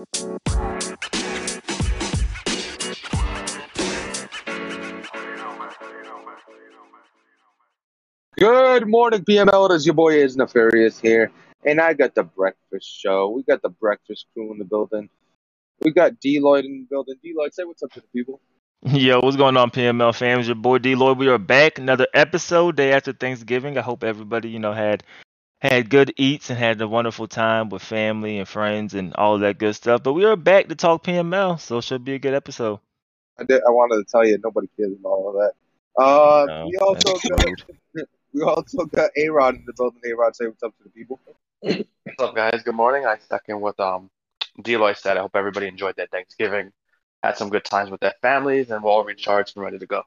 Good morning, PML. It is your boy is Nefarious here, and I got the breakfast show. We got the breakfast crew in the building. We got D Lloyd in the building. D Lloyd, say what's up to the people. Yo, what's going on, PML fans? Your boy D Lloyd. We are back. Another episode day after Thanksgiving. I hope everybody, you know, had had good eats and had a wonderful time with family and friends and all that good stuff. But we are back to talk PML, so it should be a good episode. I did. I wanted to tell you, nobody cares about all of that. Uh, No, we also got, rude. we also got A Rod in the building. A Rod, say what's up to the people. What's up, guys? Good morning. I second what um Deloy said. I hope everybody enjoyed their Thanksgiving, had some good times with their families, and we're all recharged and ready to go.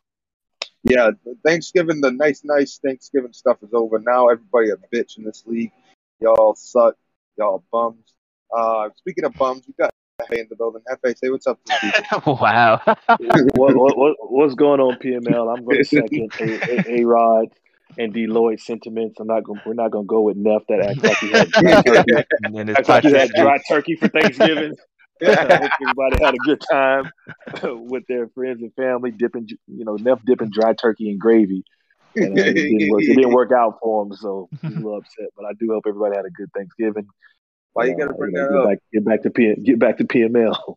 Yeah, Thanksgiving, the nice, nice Thanksgiving stuff is over. Now everybody a bitch in this league. Y'all suck. Y'all bums. Uh, speaking of bums, we got Hefe in the building. Hefe, say what's up to the people. wow. what, what, what, what's going on, PML? I'm going to second A, a, a Rod and D Lloyd sentiments. I'm not going. We're not going to go with Neff that acts like he had dry turkey, And it's like he had dry turkey for Thanksgiving. I hope everybody had a good time with their friends and family dipping, you know, Neff dipping dry turkey and gravy. And, uh, it, didn't work, it didn't work out for him, so he's a little upset. But I do hope everybody had a good Thanksgiving. Why you Uh, gotta bring know, that get up? back, get back to P, get back to PML.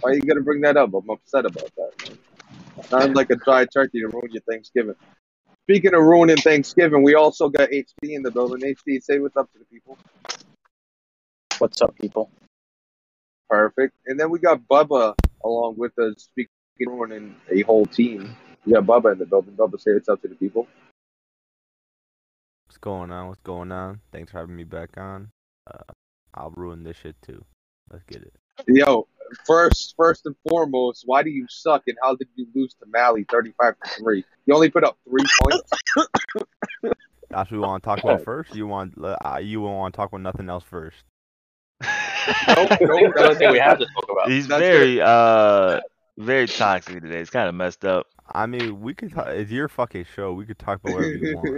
Why you gotta bring that up? I'm upset about that. Sounds like a dry turkey to ruin your Thanksgiving. Speaking of ruining Thanksgiving, we also got HD in the building. HD, say what's up to the people. What's up, people? Perfect. And then we got Bubba along with us, speaking of a whole team. We got Bubba in the building. Bubba, say what's up to the people. What's going on? What's going on? Thanks for having me back on. Uh, I'll ruin this shit too. Let's get it. Yo, first, first and foremost, why do you suck and how did you lose to Mally 35 to 3? You only put up three points? That's what we want to talk about first. You want uh, you want to talk about nothing else first. Nope, nope, That's the that's thing we have to talk about. He's That's very uh very toxic today. It's kind of messed up. I mean, we could. Talk, it's your fucking show. We could talk about whatever you want.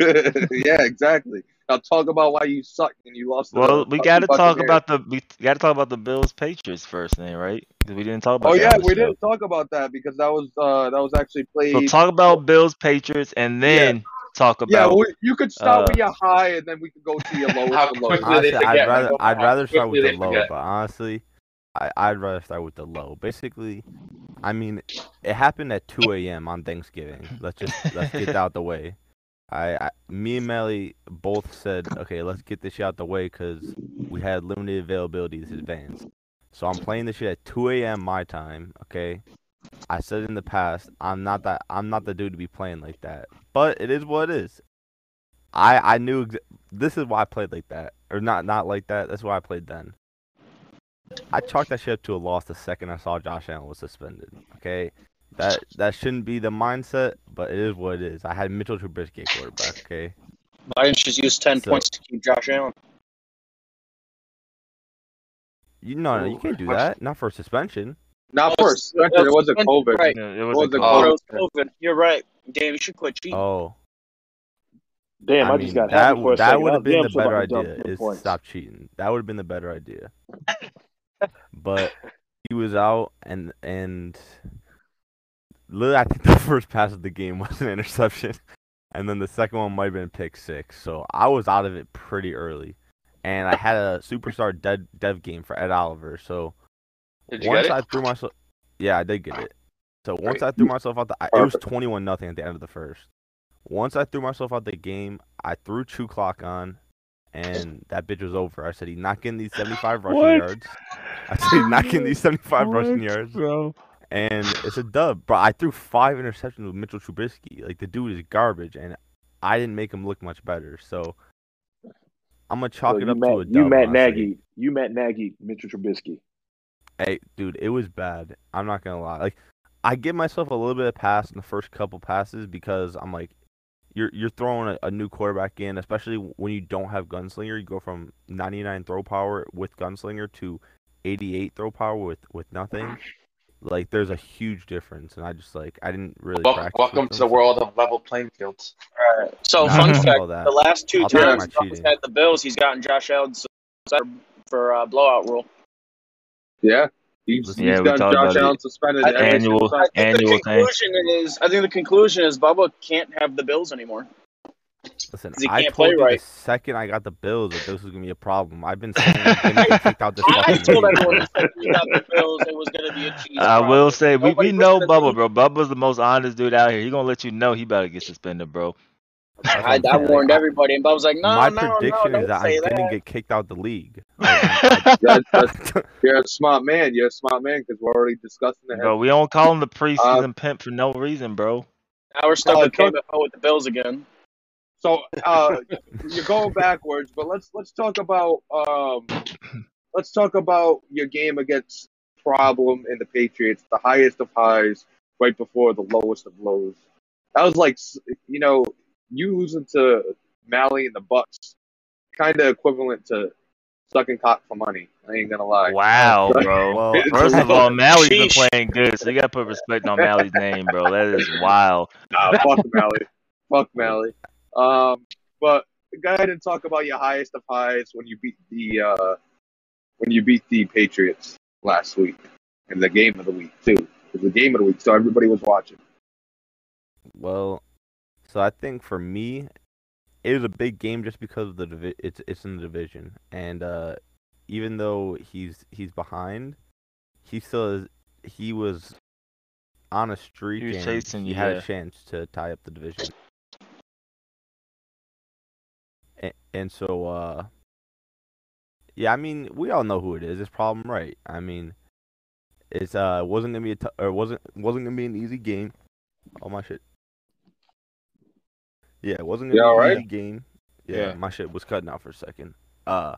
yeah, exactly. Now talk about why you suck and you lost. Well, the we got to talk Buccaneers. about the we got to talk about the Bills Patriots first, then, right? 'Cause we didn't talk about. Oh yeah, we show. didn't talk about that because that was uh that was actually played. So talk about Bills Patriots and then talk yeah, about. we, you could start uh, with your high and then we could go to your lowest. How quickly they Honestly, I'd rather I'd rather start with the they low, forget. but honestly, I I'd rather start with the low. Basically, I mean, it happened at 2 a.m. on Thanksgiving. Let's just let's get that out the way. I, I me and Melly both said, okay, let's get this shit out the way because we had limited availability this advance. So I'm playing this shit at 2 a.m. my time. Okay, I said in the past, I'm not that I'm not the dude to be playing like that. But it is what it is. I I knew ex- this is why I played like that, or not not like that. That's why I played then. I chalked that shit up to a loss the second I saw Josh Allen was suspended. Okay, that that shouldn't be the mindset, but it is what it is. I had Mitchell Trubisky at quarterback. Okay, Why didn't you just use 10 So- points to keep Josh Allen? you no no you can't do that. Not for suspension. Not Oh, for it's- suspension, it wasn't it's- COVID. Right. Yeah, it was was a a call. Call. it was COVID. You're right. Damn, you should quit cheating. Oh, Damn, I, I just got that happy for that would have been the better about to jump idea. Is points. stop cheating. That would have been the better idea. but he was out, and and literally, I think the first pass of the game was an interception, and then the second one might have been pick six. So I was out of it pretty early, and I had a superstar dev dev game for Ed Oliver. So Did you once get I threw myself, yeah, I did get it. So once Great. I threw myself out the, I- it was twenty-one nothing at the end of the first. Once I threw myself out the game, I threw two Clock on, and that bitch was over. I said he's not getting these seventy-five rushing What? yards. I said he's not getting these seventy-five rushing yards, bro. and it's a dub. bro. I threw five interceptions with Mitchell Trubisky. Like the dude is garbage, and I didn't make him look much better. So I'm gonna chalk So it you up Matt, to a dub. you Matt. Nagy, you Matt Nagy, Mitchell Trubisky. Hey, dude, it was bad. I'm not gonna lie. Like, I give myself a little bit of pass in the first couple passes because I'm like, you're you're throwing a, a new quarterback in, especially when you don't have gunslinger. You go from 99 throw power with gunslinger to 88 throw power with with nothing. Like, there's a huge difference, and I just like I didn't really. Welcome, practice welcome to the world of level playing fields. All right. So, Nah, fun fact that. the last 2 I'll times my Russ cheating. had the Bills, he's gotten Josh Allen for uh, blowout rule. Yeah, he's, Listen, he's Yeah, we got Josh Allen it. suspended. I every think- single Annual- time. I think Annual the thing. conclusion is I think the conclusion is Bubba can't have the Bills anymore. Listen, he I can't told play you right. the second I got the Bills that this was gonna be a problem. I've been saying I'm gonna get out this I, I told league. everyone that we got the Bills. It was going to be a cheese. I will say we, Nobody we know gonna Bubba, bro. Bubba's the most honest dude out here. He gonna let you know he better get suspended, bro. I, I warned everybody, and Bubba was like, "No, My no, no, prediction don't is that I'm gonna get kicked out the league. Like, I- That's, that's, you're a smart man. You're a smart man because we're already discussing it. Bro, we don't call him the preseason pimp for no reason, bro. Now we're stuck Uh, with KMFO with the Bills again. So uh, you're going backwards, but let's let's talk about um, let's talk about your game against Problem and the Patriots, the highest of highs, right before the lowest of lows. That was like you know you losing to Mally and the Bucks, kind of equivalent to sucking cock for money. I ain't gonna lie. Wow, bro. well, First of all, Mally's been playing good, so you gotta put respect on Mally's name, bro. That is wild. Nah, fuck Mally. Fuck Mally. Um, but go ahead and talk about your highest of highs when you beat the uh, when you beat the Patriots last week and the game of the week too. It was the game of the week, so everybody was watching. Well, so I think for me, it was a big game just because of the divi- it's it's in the division, and uh, even though he's he's behind, he still is, he was on a streak He was and chasing he you, had a chance to tie up the division. And, and so, uh, yeah, I mean, we all know who it is. It's problem right. I mean, it's uh wasn't gonna be a t- or wasn't wasn't gonna be an easy game. All my shit. Yeah, it wasn't gonna be an easy game. Yeah, Yeah. my shit was cutting out for a second. Uh,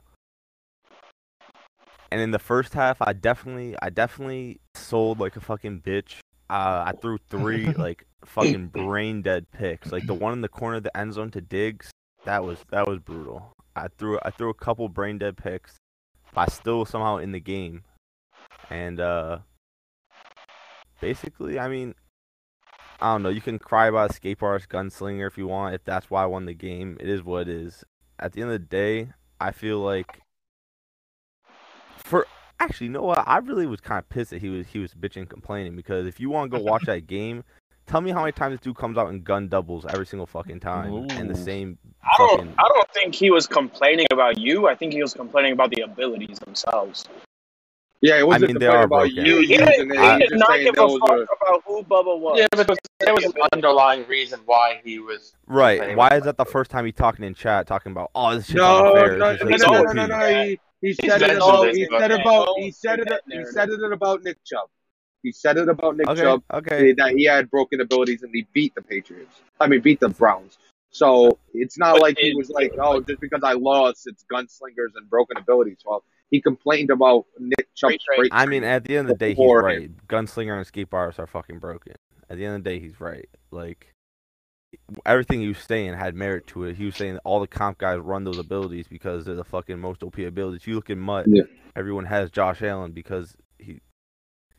and in the first half, I definitely, I definitely sold like a fucking bitch. Uh, I threw three like fucking brain dead picks. Like the one in the corner of the end zone to Diggs. That was that was brutal. I threw I threw a couple brain dead picks. But I still somehow in the game. And uh, basically, I mean, I don't know. You can cry about escape artist gunslinger if you want. If that's why I won the game, it is what it is. At the end of the day, I feel like for actually, you know what? I really was kind of pissed that he was he was bitching, complaining because if you want to go watch that game, tell me how many times this dude comes out and gun doubles every single fucking time, and the Ooh. same. I don't. fucking- I don't think he was complaining about you. I think he was complaining about the abilities themselves. Yeah, it wasn't mean, they are about broken. you He, using did, it. he He did just not saying give a those fuck were about who Bubba was. Yeah, but there was an underlying reason why he was. Right? Why is that the first time he's talking in chat, talking about oh this shit's no, unfair? no, this no, shit's no, no, no, no, He, he said it mentioned about. He said about. He said it. He said it about Nick Chubb. He said it about Nick Okay, Chubb. okay. Eh, that he had broken abilities and he beat the Patriots. I mean, beat the Browns. So it's not But like he was like, oh, just because I lost, it's gunslingers and broken abilities. Well, he complained about Nick Chubb's Freight train. I mean, at the end of the day, he's Before right. Gunslinger and escape artists are fucking broken. At the end of the day, he's right. Like everything he was saying had merit to it. He was saying that all the comp guys run those abilities because they're the fucking most OP abilities. You look at Mutt, Yeah. everyone has Josh Allen because he,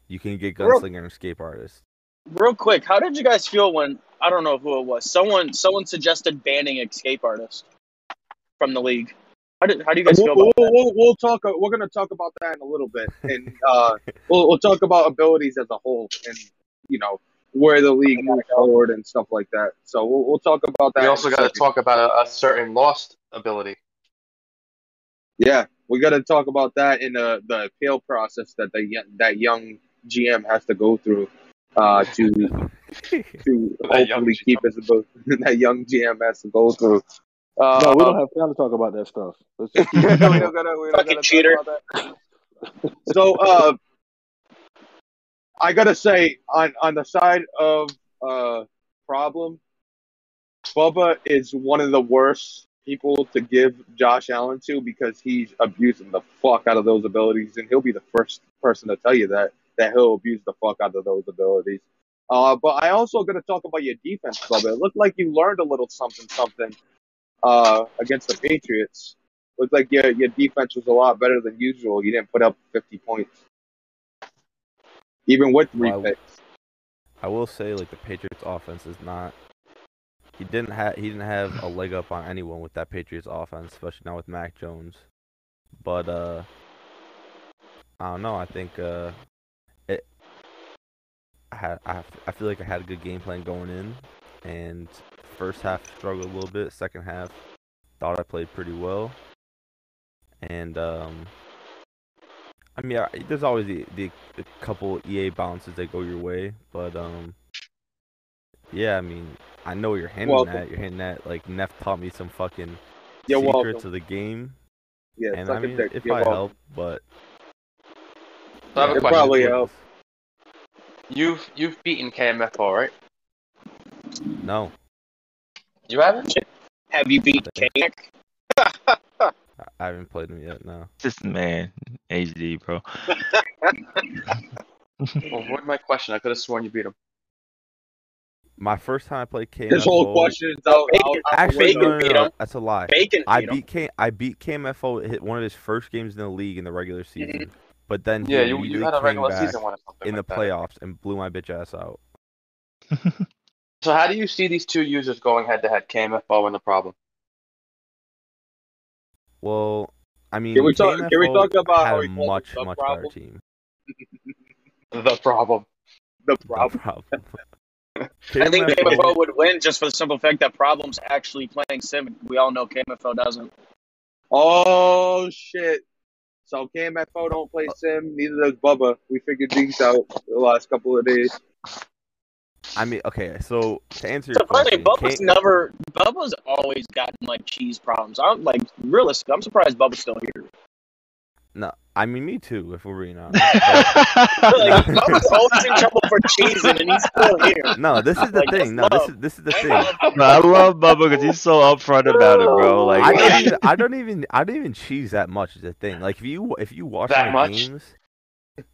you can get Real- gunslinger and escape artists. Real quick, how did you guys feel when I don't know who it was? Someone someone suggested banning escape artists from the league. How did how do you guys We'll, feel about we'll, that? we'll, we'll talk. We're gonna talk about that in a little bit, and uh, we'll, we'll talk about abilities as a whole, and you know where the league moves forward and stuff like that. So we'll, we'll talk about that. We also got to talk about a, a certain lost ability. Yeah, we got to talk about that in the the appeal process that the that young GM has to go through uh, to to hopefully keep his ability. that young GM has to go through. Uh, No, we don't have time to talk about that stuff. Let's just keep we don't gotta, we don't Fucking cheater. So, uh, I gotta say, on on the side of uh, problem, Bubba is one of the worst people to give Josh Allen to because he's abusing the fuck out of those abilities, and he'll be the first person to tell you that that he'll abuse the fuck out of those abilities. Uh, but I also got to talk about your defense, Bubba. It looked like you learned a little something, something uh, against the Patriots. Looked like your your defense was a lot better than usual. You didn't put up 50 points, even with three Wow. picks. I will say, like the Patriots' offense is not. He didn't have he didn't have a leg up on anyone with that Patriots offense, especially now with Mac Jones. But uh, I don't know. I think uh, it. I had I, I feel like I had a good game plan going in, and first half struggled a little bit. Second half, thought I played pretty well, and um. I mean, I, there's always the, the the couple EA bounces that go your way, but um. Yeah, I mean, I know you're hinting Welcome. at. You're hinting that. like Neff taught me some fucking You're secrets welcome. of the game, Yeah, and I I a mean, dick. it You're welcome. helped, but So I have a It question. probably helped. You've you've beaten KMFO, right? no. You haven't? Have you beat I think- Cake? I I haven't played him yet. No. Just man, HD, bro. Well, what my question? I could have sworn you beat him. My first time I played KMFO. This whole question is out. Bacon- out, out Actually, Bacon no, window. no, beat no, him. that's a lie. Bacon I beat him. beat K. I beat KMFO. Hit one of his first games in the league in the regular season, but then he Yeah, you, you had a regular season one or something in the like that. playoffs and blew my bitch ass out. So how do you see these two users going head to head, KMFO and the problem? Well, I mean, Can we talk- KMFO can we talk about had how a much the much problem? better team. The problem. The The problem. problem. I think KMFO KMFO would win just for the simple fact that Problem's actually playing Sim. We all know KMFO doesn't. Oh shit. So KMFO don't play uh, Sim, neither does Bubba. We figured these out the last couple of days. I mean, okay, so to answer your Surprisingly, question, Bubba's K- never. Bubba's always gotten like cheese problems. I'm like realistic. I'm surprised Bubba's still here. no, I mean me too. If we're being honest. Like, Bubba's always in trouble for cheesing, and he's still here. no, this is the Like, thing. that's No, this is this is the thing. No, I love Bubba because he's so upfront about it, bro. Like, I don't even I don't even I don't even cheese that much is the thing. Like if you if you watch That my much? games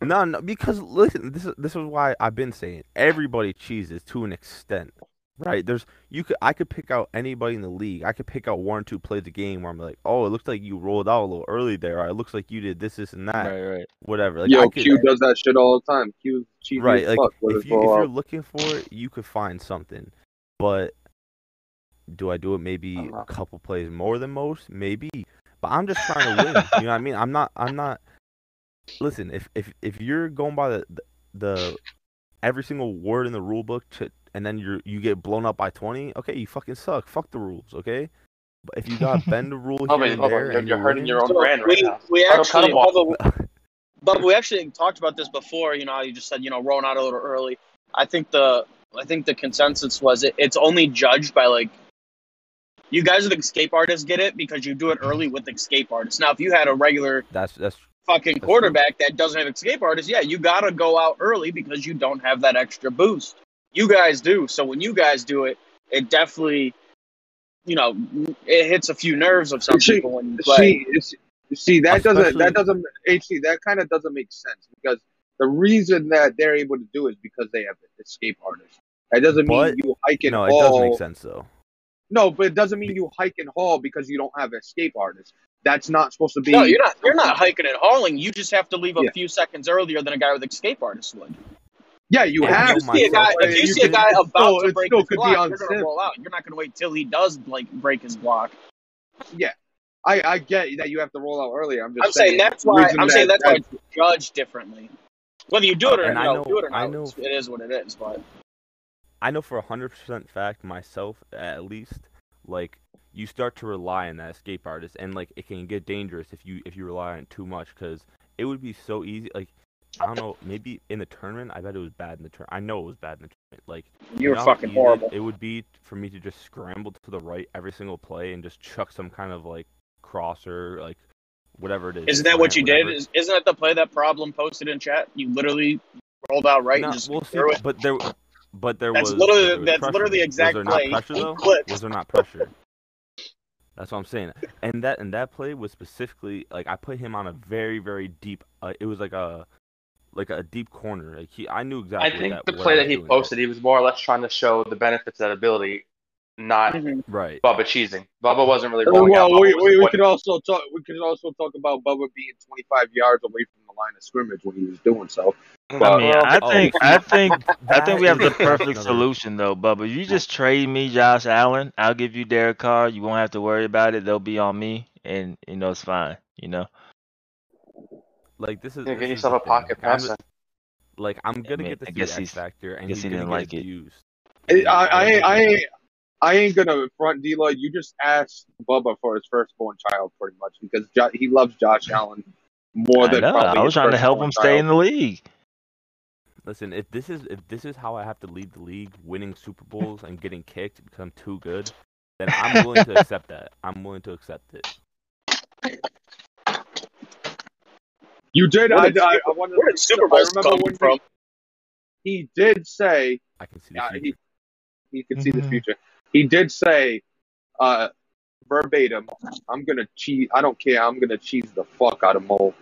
No, no, because listen, this is this is why I've been saying everybody cheeses to an extent. Right? There's you could I could pick out anybody in the league. I could pick out one or two plays a game where I'm like, Oh, it looks like you rolled out a little early there, or it looks like you did this, this and that. right, right. Whatever. Like Yo, could, Q does that shit all the time. Q cheesy right, like if you if you're looking for it, you could find something. But do I do it maybe a couple plays more than most? Maybe. But I'm just trying to win. you know what I mean? I'm not I'm not listen, if if if you're going by the the every single word in the rule book to and then you're you get blown up by twenty, okay, you fucking suck. Fuck the rules, okay? But if you gotta bend the rule Oh, here wait, and there You're, and you're you're hurting winning, your own So brand right we, now. we Cut him- cut actually, him off. Bubba, Bubba, we actually talked about this before. You know, you just said you know rolling out a little early. I think the I think the consensus was it, it's only judged by like you guys with escape artists get it because you do it early with escape artists. Now, if you had a regular that's that's fucking quarterback that doesn't have escape artists, yeah, you gotta go out early because you don't have that extra boost. You guys do. So when you guys do it, it definitely, you know, it hits a few nerves of some See- people when you play. See, see that doesn't that doesn't HC that kind of doesn't make sense because the reason that they're able to do it is because they have escape artists. That doesn't mean you hike and no, it haul. does make sense though. No, but it doesn't mean you hike and haul because you don't have escape artists. That's not supposed to be. No, you're not. You're not hiking and hauling. You just have to leave a Yeah. few seconds earlier than a guy with escape artists would. Yeah, you Yeah, have. If you see a guy, if you, You see a guy about still- to break still his block, you're gonna roll out. You're not gonna wait till he does like break his block. Yeah, I, I get that you have to roll out earlier. I'm just I'm saying that's why. I'm saying that- that's why it's judged differently. Whether you do it or And I no, know- do it or I not, know- it is what it is. But I know for a hundred percent fact myself, at least, like you start to rely on that escape artist, and like it can get dangerous if you if you rely on it too much, because it would be so easy. Like I don't know, maybe in the tournament, I bet it was bad in the tournament. I know it was bad in the tournament. Like you were fucking horrible. It would be for me to just scramble to the right every single play and just chuck some kind of like crosser, like whatever it is. Isn't that what you did? whatever. Is, isn't that the play that problem posted in chat? You literally rolled out right No, and just we'll see, threw it. but there, but there That's was. literally- there was that's pressure. literally the exact was there play. Not pressure though. Clipped. Was there not pressure? That's what I'm saying. And that and that play was specifically like I put him on a very very deep. Uh, it was like a like a deep corner. Like he, I knew exactly. I think that, the play that he doing posted, he was more or less trying to show the benefits of that ability, not Mhm. Right. Bubba cheesing. Bubba wasn't really rolling out. well, Bubba we, we, we could also talk. We could also talk about Bubba being 25 yards away from the line of scrimmage when he was doing so. I mean, I Oh, think, I think, I think we have the perfect solution though, Bubba. You just trade me Josh Allen. I'll give you Derek Carr. You won't have to worry about it. They'll be on me, and you know it's fine. You know. like this is Yeah, get yourself a pocket Like, I'm, passer. like I'm gonna mean, get the I guess X he's- Factor, and guess he's he didn't like it. used. I, I, ain't- I, ain't, I ain't gonna front D Lloyd. You just asked Bubba for his firstborn child, pretty much, because jo- he loves Josh Allen more I than know. I was trying to help firstborn him stay in the league. Listen, if this is if this is how I have to lead the league, winning Super Bowls and getting kicked because I'm too good, then I'm willing to accept that. I'm willing to accept it. You did. Where I, did I, Super- I wanted Where did Super I Bowls remember come when from? he did say I can see the uh, future. he he can see the Mhm. future. He did say, uh, verbatim, "I'm gonna cheat. I don't care. I'm gonna cheese the fuck out of Mo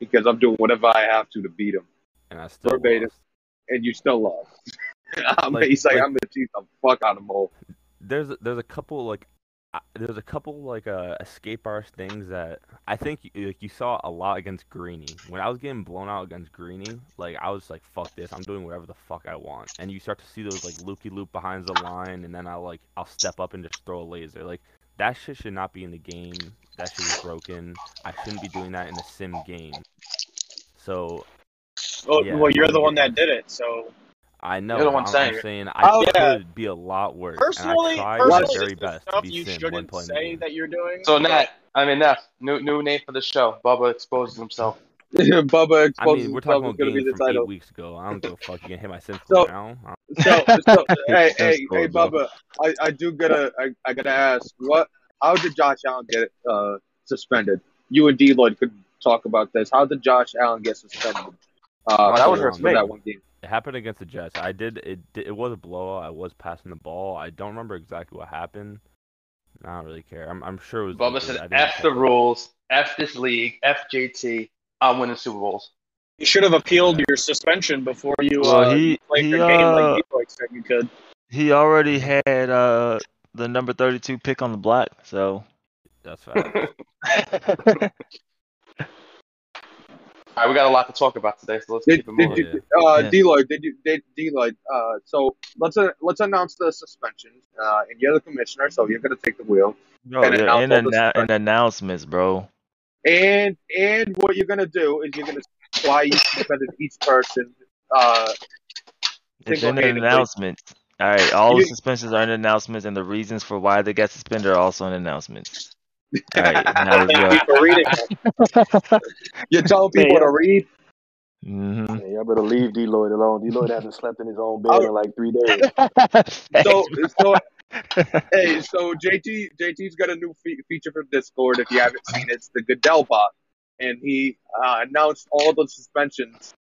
because I'm doing whatever I have to to beat him." and I still verbatim. lost. And you still lost. I'm, Like- he's like, like- "I'm gonna cheat the fuck out of Mo." There's there's a couple like there's a couple like uh, escape artist things that I think you, like you saw a lot against Greeny. When I was getting blown out against Greeny, like I was like, "Fuck this! I'm doing whatever the fuck I want." And you start to see those like looky loop behind the line, and then I'll like I'll step up and just throw a laser. Like that shit should not be in the game. That shit is broken. I shouldn't be doing that in a sim game. So Well, Yeah, well, you're the one that did it, so I know. You're the one I'm, saying I'm saying I Oh, yeah. could be a lot worse. personally, and I tried personally, my very is best to stuff be you shouldn't play in the say that you're doing. So Nat, I mean Nat, new new name for the show. Bubba exposes himself. Bubba I exposes mean, we're talking about gonna be games the from eight weeks ago. I don't give a fuck. You can hit my sim So- now. So, so hey, hey, cool, hey. Bubba, I, I do gotta, I, I gotta ask, what? How did Josh Allen get uh, suspended? You and D Lloyd could talk about this. How did Josh Allen get suspended? Uh, Oh, that was hurts for me. that one game. It happened against the Jets. I did it. It was a blowout. I was passing the ball. I don't remember exactly what happened. I don't really care. I'm, I'm sure it was. Bubba said, "F the rules, F this league, F JT. I'm winning Super Bowls." You should have appealed your suspension before you Well, uh, he- played he, the game uh, like Detroit said you could. He already had uh, the number 32 pick on the block, so. That's fine. All right, we got a lot to talk about today, so let's Did, keep it did moving. you, uh, Yeah. D Lloyd, did you, did D Lloyd, uh, so let's, uh, let's announce the suspensions, uh, and you're the commissioner, so you're gonna take the wheel. Bro, And yeah, announce and, all the and announcements, bro. And, and what you're gonna do is you're gonna say why you suspended each person, uh, It's in the Single-handedly. announcements. All right, all the suspensions are in the announcements, and the reasons for why they got suspended are also in the announcements. All right, now you go. for reading that. you're telling people Man. to read. Mm-hmm. Yeah, y'all better leave D Lloyd alone. D Lloyd hasn't slept in his own bed in like three days. So, so hey, so JT JT's got a new fe- feature for Discord. If you haven't seen it, it's the Goodell bot, and he uh, announced all the suspensions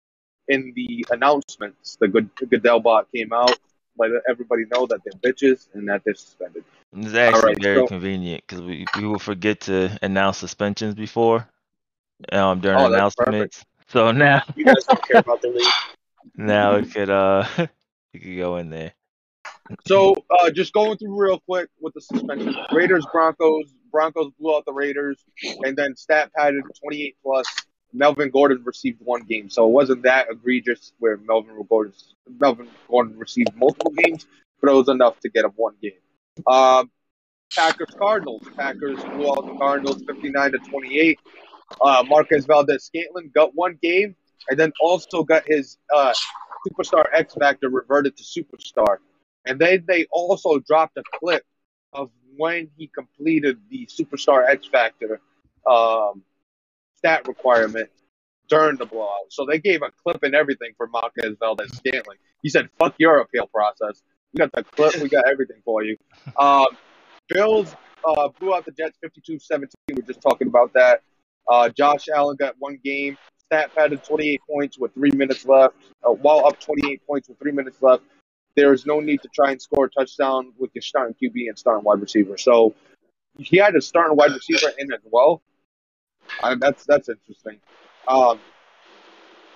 in the announcements. The good Goodell bot came out, let everybody know that they're bitches and that they're suspended. It's actually right, very so- convenient because we, we will forget to announce suspensions before um, during Oh, announcements. So now, You guys don't care about the league. now it could uh, it could go in there. So, uh, just going through real quick with the suspensions: Raiders, Broncos. Broncos blew out the Raiders, and then stat padded 28 plus. Melvin Gordon received one game, so it wasn't that egregious where Melvin Gordon Melvin Gordon received multiple games, but it was enough to get him one game. Um, Packers Cardinals. Packers blew out the Cardinals 59 to 28. Uh, Marquez Valdes-Scantling got one game, and then also got his uh, superstar X Factor reverted to superstar. And then they also dropped a clip of when he completed the Superstar X Factor um, stat requirement during the blowout. So they gave a clip and everything for Marquez Valdes-Scantling. He said, fuck your appeal process. We got the clip, we got everything for you. Um, Bills uh, blew out the Jets 52 17. We are just talking about that. Uh, Josh Allen got one game, stat padded 28 points with three minutes left, uh, while up 28 points with three minutes left there is no need to try and score a touchdown with your starting QB and starting wide receiver. So he had a starting wide receiver in as well. Uh, that's that's interesting. Um,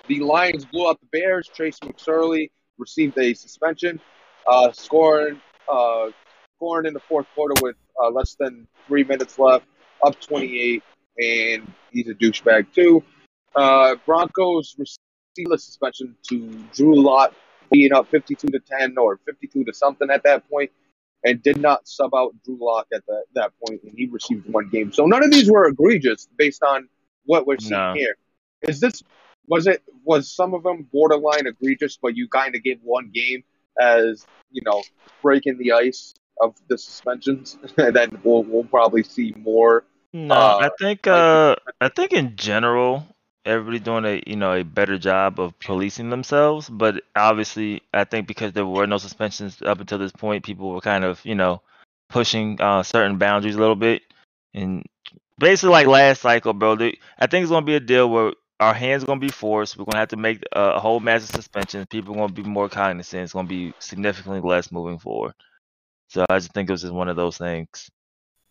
the Lions blew out the Bears. Trace McSorley received a suspension, uh, scoring uh, scoring in the fourth quarter with uh, less than three minutes left, up 28, and he's a douchebag too. Uh, Broncos received a suspension to Drew Lock being up 52 to 10 or 52 to something at that point, and did not sub out Drew Lock at that, that point, and he received one game. So none of these were egregious based on what we're seeing No. here. is this was it was some of them borderline egregious, but you kind of gave one game as you know breaking the ice of the suspensions, and then we'll we'll probably see more. No, Uh, I think uh, I think in general, everybody's doing a you know a better job of policing themselves. But obviously, I think because there were no suspensions up until this point, people were kind of you know pushing uh, certain boundaries a little bit. And basically, like last cycle, bro, they, I think it's gonna be a deal where our hands are gonna be forced. We're gonna have to make a, whole massive suspension. People are gonna be more cognizant. It's gonna be significantly less moving forward. So I just think it was just one of those things.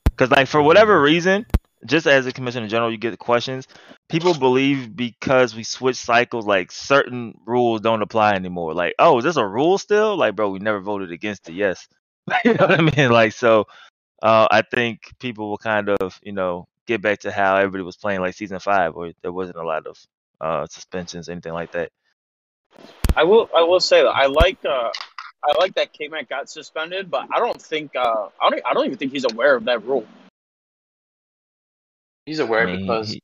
Because like for whatever reason, just as a commissioner general, you get questions. People believe because we switch cycles, like certain rules don't apply anymore. Like, oh, is this a rule still? Like, bro, we never voted against it. Yes, you know what I mean. Like, so uh, I think people will kind of, you know, get back to how everybody was playing like season five, where there wasn't a lot of uh, suspensions, anything like that. I will. I will say that I like. Uh, I like that K Mac got suspended, but I don't think. Uh, I don't. I don't even think he's aware of that rule. He's aware I mean, because he,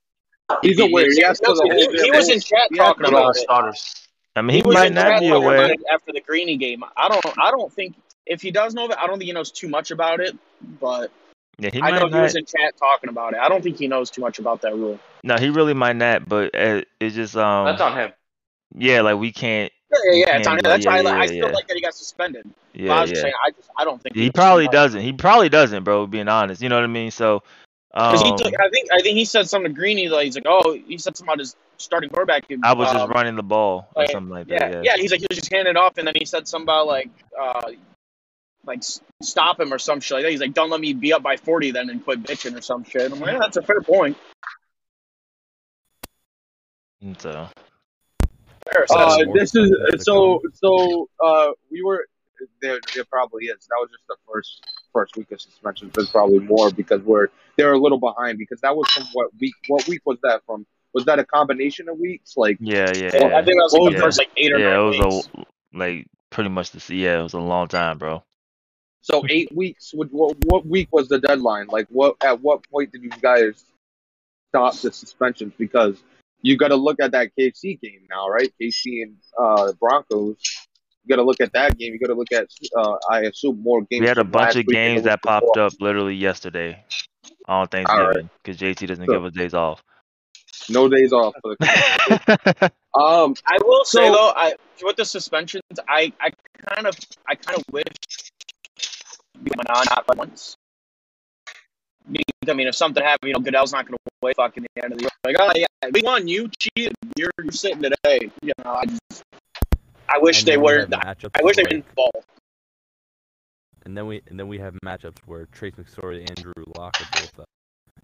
He's aware. He has to he, he was in chat talking about it. starters. I mean, he, was might in not chat be aware. after the Greeny game. I don't. I don't think if he does know that, I don't think he knows too much about it. But Yeah, he I know might he was in chat talking about it. I don't think he knows too much about that rule. No, he really might not. But uh, it's just um, That's on him. yeah, like we can't. Yeah, yeah, yeah. It's on him. That's go- why I, yeah, I yeah, still yeah. like that he got suspended. But I Yeah, was just yeah. saying, I just I don't think He knows probably doesn't. He probably doesn't, bro. Being honest, you know what I mean. So, Because he um, took, I think I think he said something to Greeny like he's like, oh, he said something about his starting quarterback. I was just um, running the ball or like, something like Yeah, that. yeah, He's like he was just handing it off, and then he said something about like, uh, like stop him or some shit like that. He's like, don't let me be up by forty then and quit bitching or some shit. I'm like, yeah, that's a fair point. And So, Uh, this is so so. Uh, we were there. There probably is. That was just the first first week of suspensions. There's probably more because we're they're a little behind because that was from what week? What week was that from? Was that a combination of weeks? Like yeah, yeah, Well, yeah. I think that was like Yeah. the first like eight or yeah, nine it was weeks. a like pretty much the yeah, it was a long time, bro. so eight weeks. What, what what week was the deadline? Like what at what point did you guys stop the suspensions? Because you got to look at that KC game now, right? KC and uh, Broncos. You got to look at that game. You got to look at, uh, I assume, more games. We had a bunch of week and the games that popped before. up literally yesterday on All right. Thanksgiving because JT doesn't So- give us days off. No days off for the Um, I will say though, I with the suspensions, I, I kind of I kind of wish we went on not like once. I mean, if something happened, you know, Goodell's not going to wait fucking the end of the year. Like, oh yeah, we won. You cheated. You're, you're sitting today. You know, I just I wish And they then we were. have matchups I wish they like- didn't fall. And then we and then we have matchups where Trace McSorley and Andrew Lock are both up,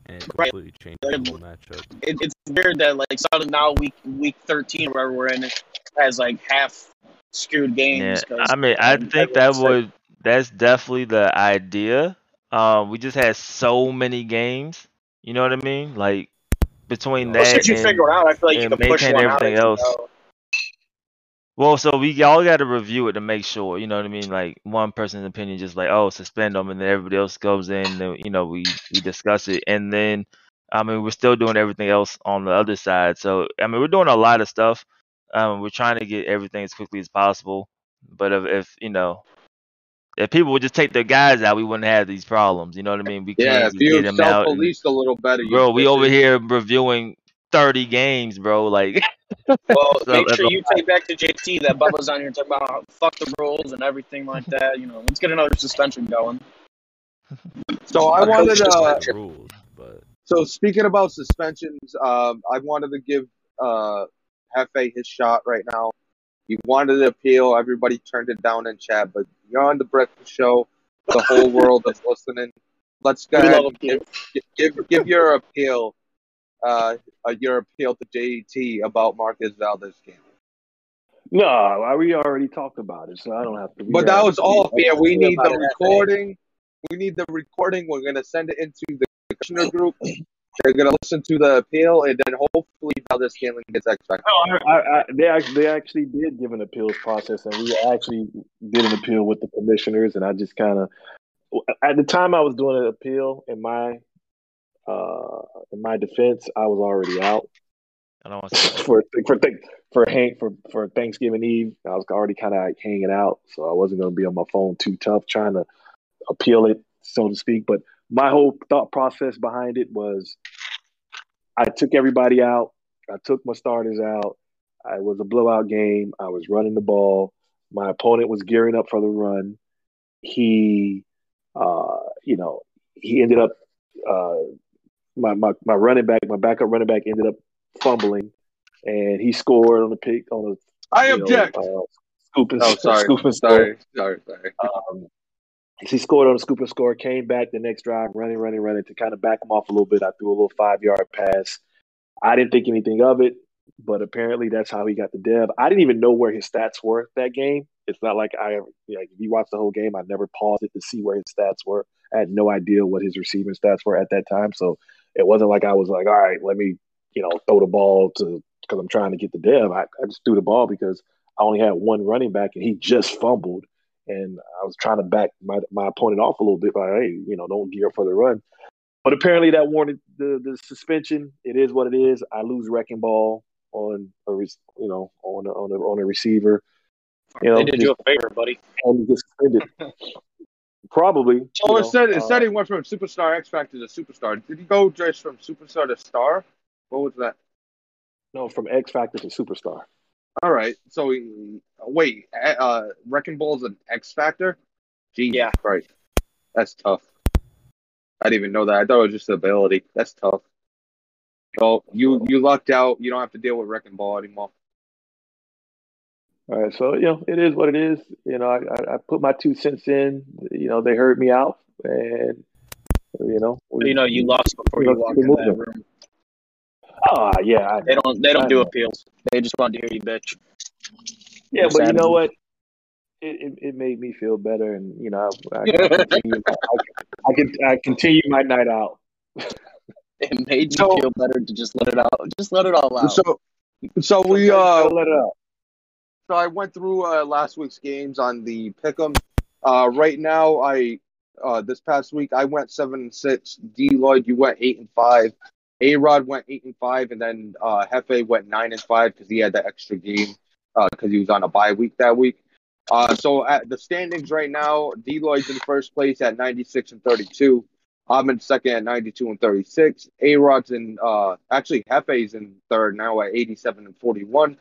and it Right. completely changes the whole matchup. It, it's weird that like suddenly now week week thirteen or wherever we're in it has like half skewed Yeah, I mean, I think that everyone's sick. would that's definitely the idea. Um, we just had so many games. You know what I mean? Like between Well, that you and figure out, I feel like you and can push maintain one out. everything you else. Well, so we all got to review it to make sure. You know what I mean? Like one person's opinion, just like oh, suspend them, and then everybody else goes in. And, you know, we we discuss it, and then I mean, we're still doing everything else on the other side. So I mean, we're doing a lot of stuff. Um, we're trying to get everything as quickly as possible. But if, if you know, if people would just take their guys out, we wouldn't have these problems. You know what I mean? We yeah, can't if you get them out. and- self-policed a little better, bro, we over here reviewing thirty games, bro. Like, Well, So make sure you take back to JT that Bubba's on here talking about how fuck the rules and everything like that. You know, let's get another suspension going. So I wanted coach to. just- rules, but So speaking about suspensions, um, I wanted to give uh, Hefe his shot right now. He wanted to appeal. Everybody turned it down in chat, but you're on the Breakfast Show. The whole world is listening. Let's go We ahead and give, give give your appeal, uh, uh, your appeal to JT about Marcus Valdez game. No, we already talked about it, so I don't have to. But that was all fair. We need the it, Hefe. recording. We need the recording. We're gonna send it into the commissioner group. They're gonna listen to the appeal, and then hopefully Valdez Scaling gets X Factor. No, I, I, I, they actually, they actually did give an appeals process, and we actually did an appeal with the commissioners. And I just kind of, at the time I was doing an appeal, in my, uh, in my defense, I was already out. I don't want to for for for hang for for Thanksgiving Eve. I was already kind of like hanging out, so I wasn't going to be on my phone too tough trying to appeal it, so to speak. But my whole thought process behind it was, I took everybody out. I took my starters out. It was a blowout game. I was running the ball. My opponent was gearing up for the run. He, uh, you know, he ended up. Uh, my, my my running back, my backup running back, ended up fumbling, and he scored on the pick on a. I you know, object. uh, scoop and oh, sorry. scoop and score. sorry. Sorry. Sorry. Um, he scored on a scoop and score, came back the next drive, running, running, running to kind of back him off a little bit. I threw a little five yard pass. I didn't think anything of it, but apparently that's how he got the dev. I didn't even know where his stats were that game. It's not like I ever, like if you watch the whole game, I never paused it to see where his stats were. I had no idea what his receiving stats were at that time. So it wasn't like I was like, all right, let me, you know, throw the ball to, because I'm trying to get the dev. I, I just threw the ball because I only had one running back and he just fumbled and I was trying to back my my opponent off a little bit by hey, you know, don't gear up for the run. But apparently that warranted the the suspension. It is what it is. I lose wrecking ball on a you know on a, on a on a receiver. You know, they did you a favor, buddy. and get suspended. Probably. So you it know, said it uh, said he went from superstar X Factor to superstar. Did he go just from superstar to star? What was that? no from X Factor to superstar. All right. So he, wait, uh, Wrecking Ball's an X Factor? Jesus Yeah. Christ, that's tough. I didn't even know that. I thought it was just an ability. That's tough. So you you lucked out. You don't have to deal with Wrecking Ball anymore. All right, so you know it is what it is. You know, I, I, I put my two cents in. You know, they heard me out, and you know, we, You know, you lost before you Let's walked keep in that moving. room. Ah, yeah, I They don't. They don't I do appeals. They just want to hear you bitch. Yeah, but you know what? It, it, it made me feel better, and you know, I, I, continue, I, I can I continue my night out. It made you So- feel better to just let it out. Just let it all out. So so we uh let it out. So I went through uh, last week's games on the pick'em. Uh, right now, I uh, this past week I went seven and six. D Lloyd, you went eight and five. A Rod went eight and five, and then uh, Hefe went nine and five because he had the extra game because he was on a bye week that week. Uh, so at the standings right now, D Lloyd's in first place at ninety six and thirty two. I'm in second at 92 and 36. A Rod's in, uh, actually, Hefe's in third now at 87 and 41.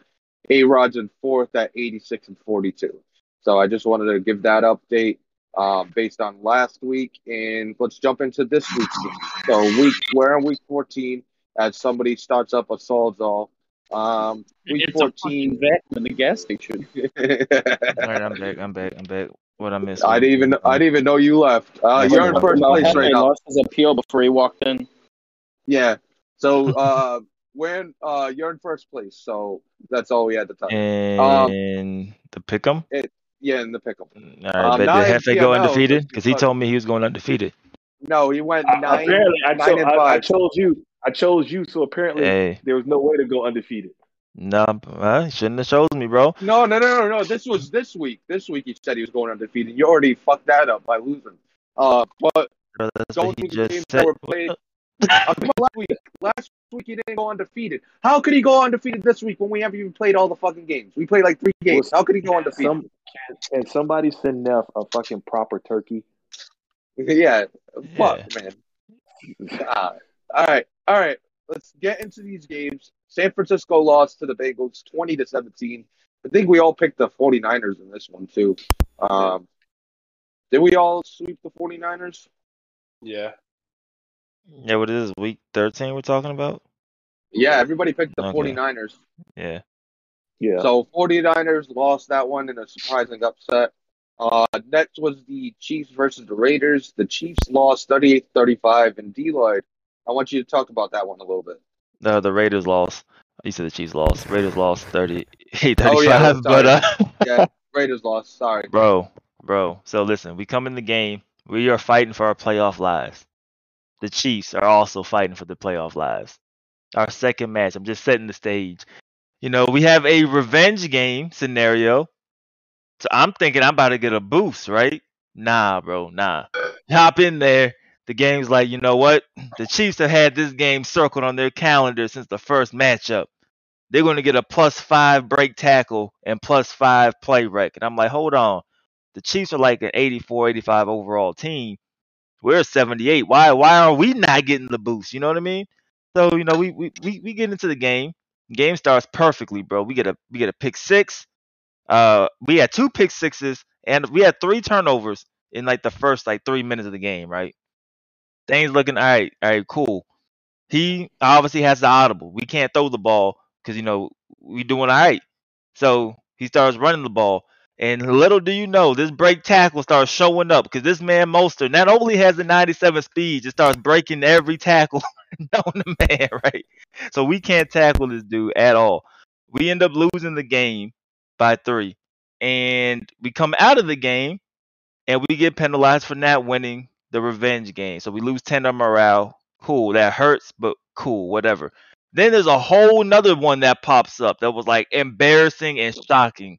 A Rod's in fourth at 86 and 42. So I just wanted to give that update um, based on last week. And let's jump into this week's game. So week we're in week 14 as somebody starts up a Sawzall. Um, week it's a fucking 14. vacuum in the gas station. All right, I'm back. I'm back. I'm back. What I missed? I didn't even I didn't even know you left. Uh, you're in first No, place Hefe right now. lost his appeal before he walked in. Yeah. So uh, we're in, uh, you're in first place. So that's all we had to touch. Um, And the pick'em. Yeah, in the pickle. All right, Um, but not did Hefe go undefeated? Because he told me he was going undefeated. No, he went Uh, nine, apparently, I, nine cho- and I, I chose you. I chose you, so apparently Hey, there was no way to go undefeated. no, well, he shouldn't have chosen me, bro. No, no, no, no, no. This was this week. This week he said he was going undefeated. You already fucked that up by losing. Uh, but Bro, that's going what he through the just games said. that were played. Come on, last week. Last week he didn't go undefeated. How could he go undefeated this week when we haven't even played all the fucking games? We played like three games. How could he go undefeated? Some can, can somebody send Neff a fucking proper turkey? yeah, fuck, Yeah. man. All right, all right. Let's get into these games. San Francisco lost to the Bengals 20 to 17. I think we all picked the 49ers in this one too. Um, did we all sweep the 49ers? Yeah. Yeah, what is this, week 13 we're talking about? Yeah, everybody picked the Okay. 49ers. Yeah. Yeah. So 49ers lost that one in a surprising upset. Uh, next was the Chiefs versus the Raiders. The Chiefs lost 38-35. And D Lloyd, I want you to talk about that one a little bit. No, the Raiders lost. You said the Chiefs lost. Raiders lost 30, 35, Oh, yeah, but uh, Yeah, Raiders lost. Sorry. bro, bro. So listen, we come in the game. We are fighting for our playoff lives. The Chiefs are also fighting for the playoff lives. Our second match. I'm just setting the stage. You know, we have a revenge game scenario. So I'm thinking I'm about to get a boost, right? Nah, bro, nah. Hop in there. The game's like, you know what? The Chiefs have had this game circled on their calendar since the first matchup. they're going to get a plus five break tackle and plus five play record. I'm like, hold on. The Chiefs are like an 84, 85 overall team. We're 78. Why why are we not getting the boost? You know what I mean? So, you know, we we, we, we get into the game. Game starts perfectly, bro. We get a we get a pick six. Uh we had two pick sixes and we had three turnovers in like the first like three minutes of the game, right? Things looking all right, all right, cool. He obviously has the audible. We can't throw the ball because you know we doing all right. So he starts running the ball, and little do you know, this break tackle starts showing up because this man Mostert not only has the 97 speed, just starts breaking every tackle known to man, right? So we can't tackle this dude at all. We end up losing the game by three, and we come out of the game, and we get penalized for not winning the revenge game. So we lose 10 of morale. Cool, that hurts, but cool, whatever. Then there's a whole nother one that pops up that was like embarrassing and shocking.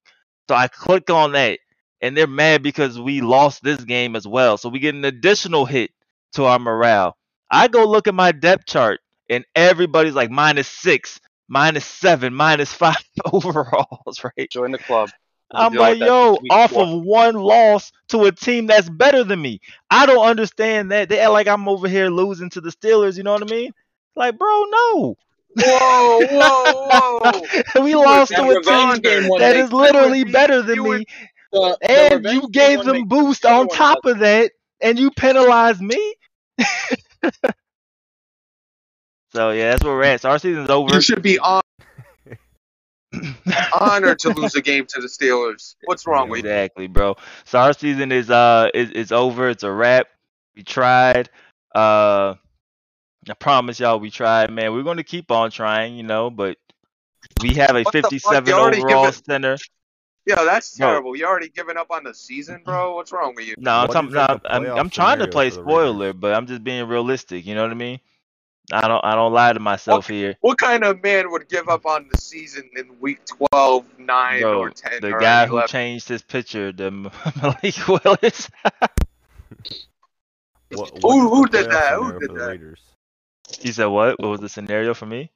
So I click on that and they're mad because we lost this game as well. So we get an additional hit to our morale. I go look at my depth chart and everybody's like minus six, minus seven, minus five overalls, right? Join the club. I'm Deal like, yo, off of one loss to a team that's better than me. I don't understand that. They act like I'm over here losing to the Steelers. You know what I mean? Like, bro, no. Whoa, whoa, whoa! we You lost to a team game one that day. is literally You better than me, The, the and revenge you gave them boost everyone on top of that, and you penalized me. so yeah, that's where we're at. So our season's over. You should be on, honored to lose a game to the Steelers. What's wrong with you? Exactly, bro. So our season is uh is, is over. It's a wrap. We tried. Uh I promise y'all we tried, man. We're gonna keep on trying, you know, but we have a What the fuck? You 57 already overall given- center. Yo, that's Bro. terrible. You already giving up on the season, bro. What's wrong with you? No, I'm talking. is, No, I'm, I'm trying to play for the Raiders? spoiler, but I'm just being realistic. You know what I mean? I don't. I don't lie to myself here, What kind of man would give up on the season in week 12, 9, bro. or 10? The or guy who changed his picture, the Malik Willis. What, Who- who did that? Who did that? Raiders? He said, "What? What was the scenario for me?"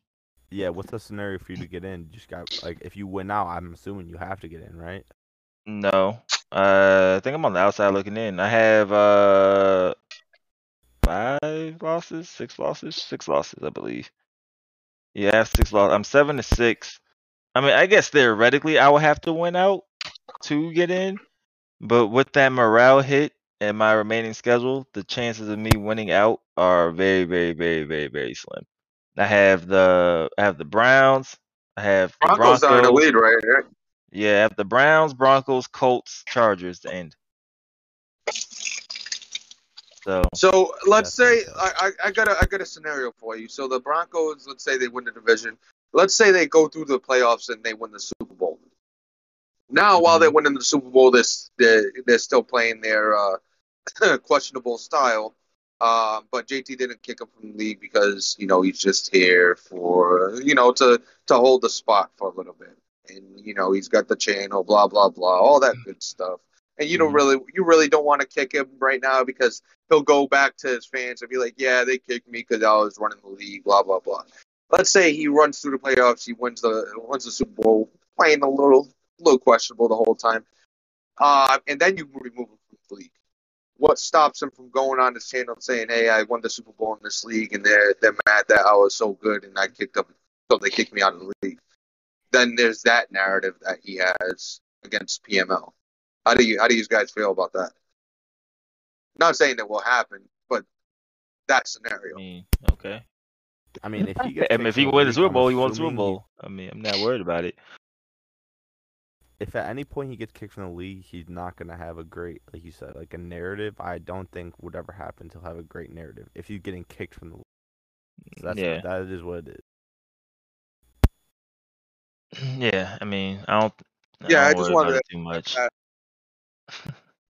Yeah, what's the scenario for you to get in? You just got like if you win out, I'm assuming you have to get in, right? No. Uh, I think I'm on the outside looking in. I have uh five losses, six losses, six losses, I believe. Yeah, I have six losses. I'm seven to six. I mean, I guess theoretically I would have to win out to get in, but with that morale hit and my remaining schedule, the chances of me winning out are very, very, very, very, very slim. I have the I have the Browns. I have the Broncos are in the lead, right? right? Yeah, I have the Browns, Broncos, Colts, Chargers to end. So So let's say. I, I, I got a I got a scenario for you. So the Broncos, let's say they win the division. Let's say they go through the playoffs and they win the Super Bowl. Now, while they went in the Super Bowl, they're, they're, they're still playing their uh, questionable style. Uh, but JT didn't kick him from the league because you know he's just here for you know to to hold the spot for a little bit, and you know he's got the channel, blah blah blah, all that good stuff. And you don't Mhm. really you really don't want to kick him right now because he'll go back to his fans and be like, yeah, they kicked me because I was running the league, blah blah blah. Let's say he runs through the playoffs, he wins the wins the Super Bowl, playing a little little questionable the whole time, uh, and then you remove him from the league. What stops him from going on his channel and saying, "Hey, I won the Super Bowl in this league, and they're they're mad that I was so good and I kicked them, so they kicked me out of the league." Then there's that narrative that he has against PML. How do you how do you guys feel about that? Not saying that will happen, but that I scenario. mean, okay. I mean, if he gets I mean, if he wins the Super Bowl, he won the Super Bowl. I mean, I'm not worried about it. If at any point he gets kicked from the league, he's not gonna have a great, like you said, like a narrative. I don't think would ever happen to have a great narrative if he's getting kicked from the league. So that's Yeah. that is what it is. Yeah, I mean, I don't. I Yeah, I don't just worry wanted about to- too much.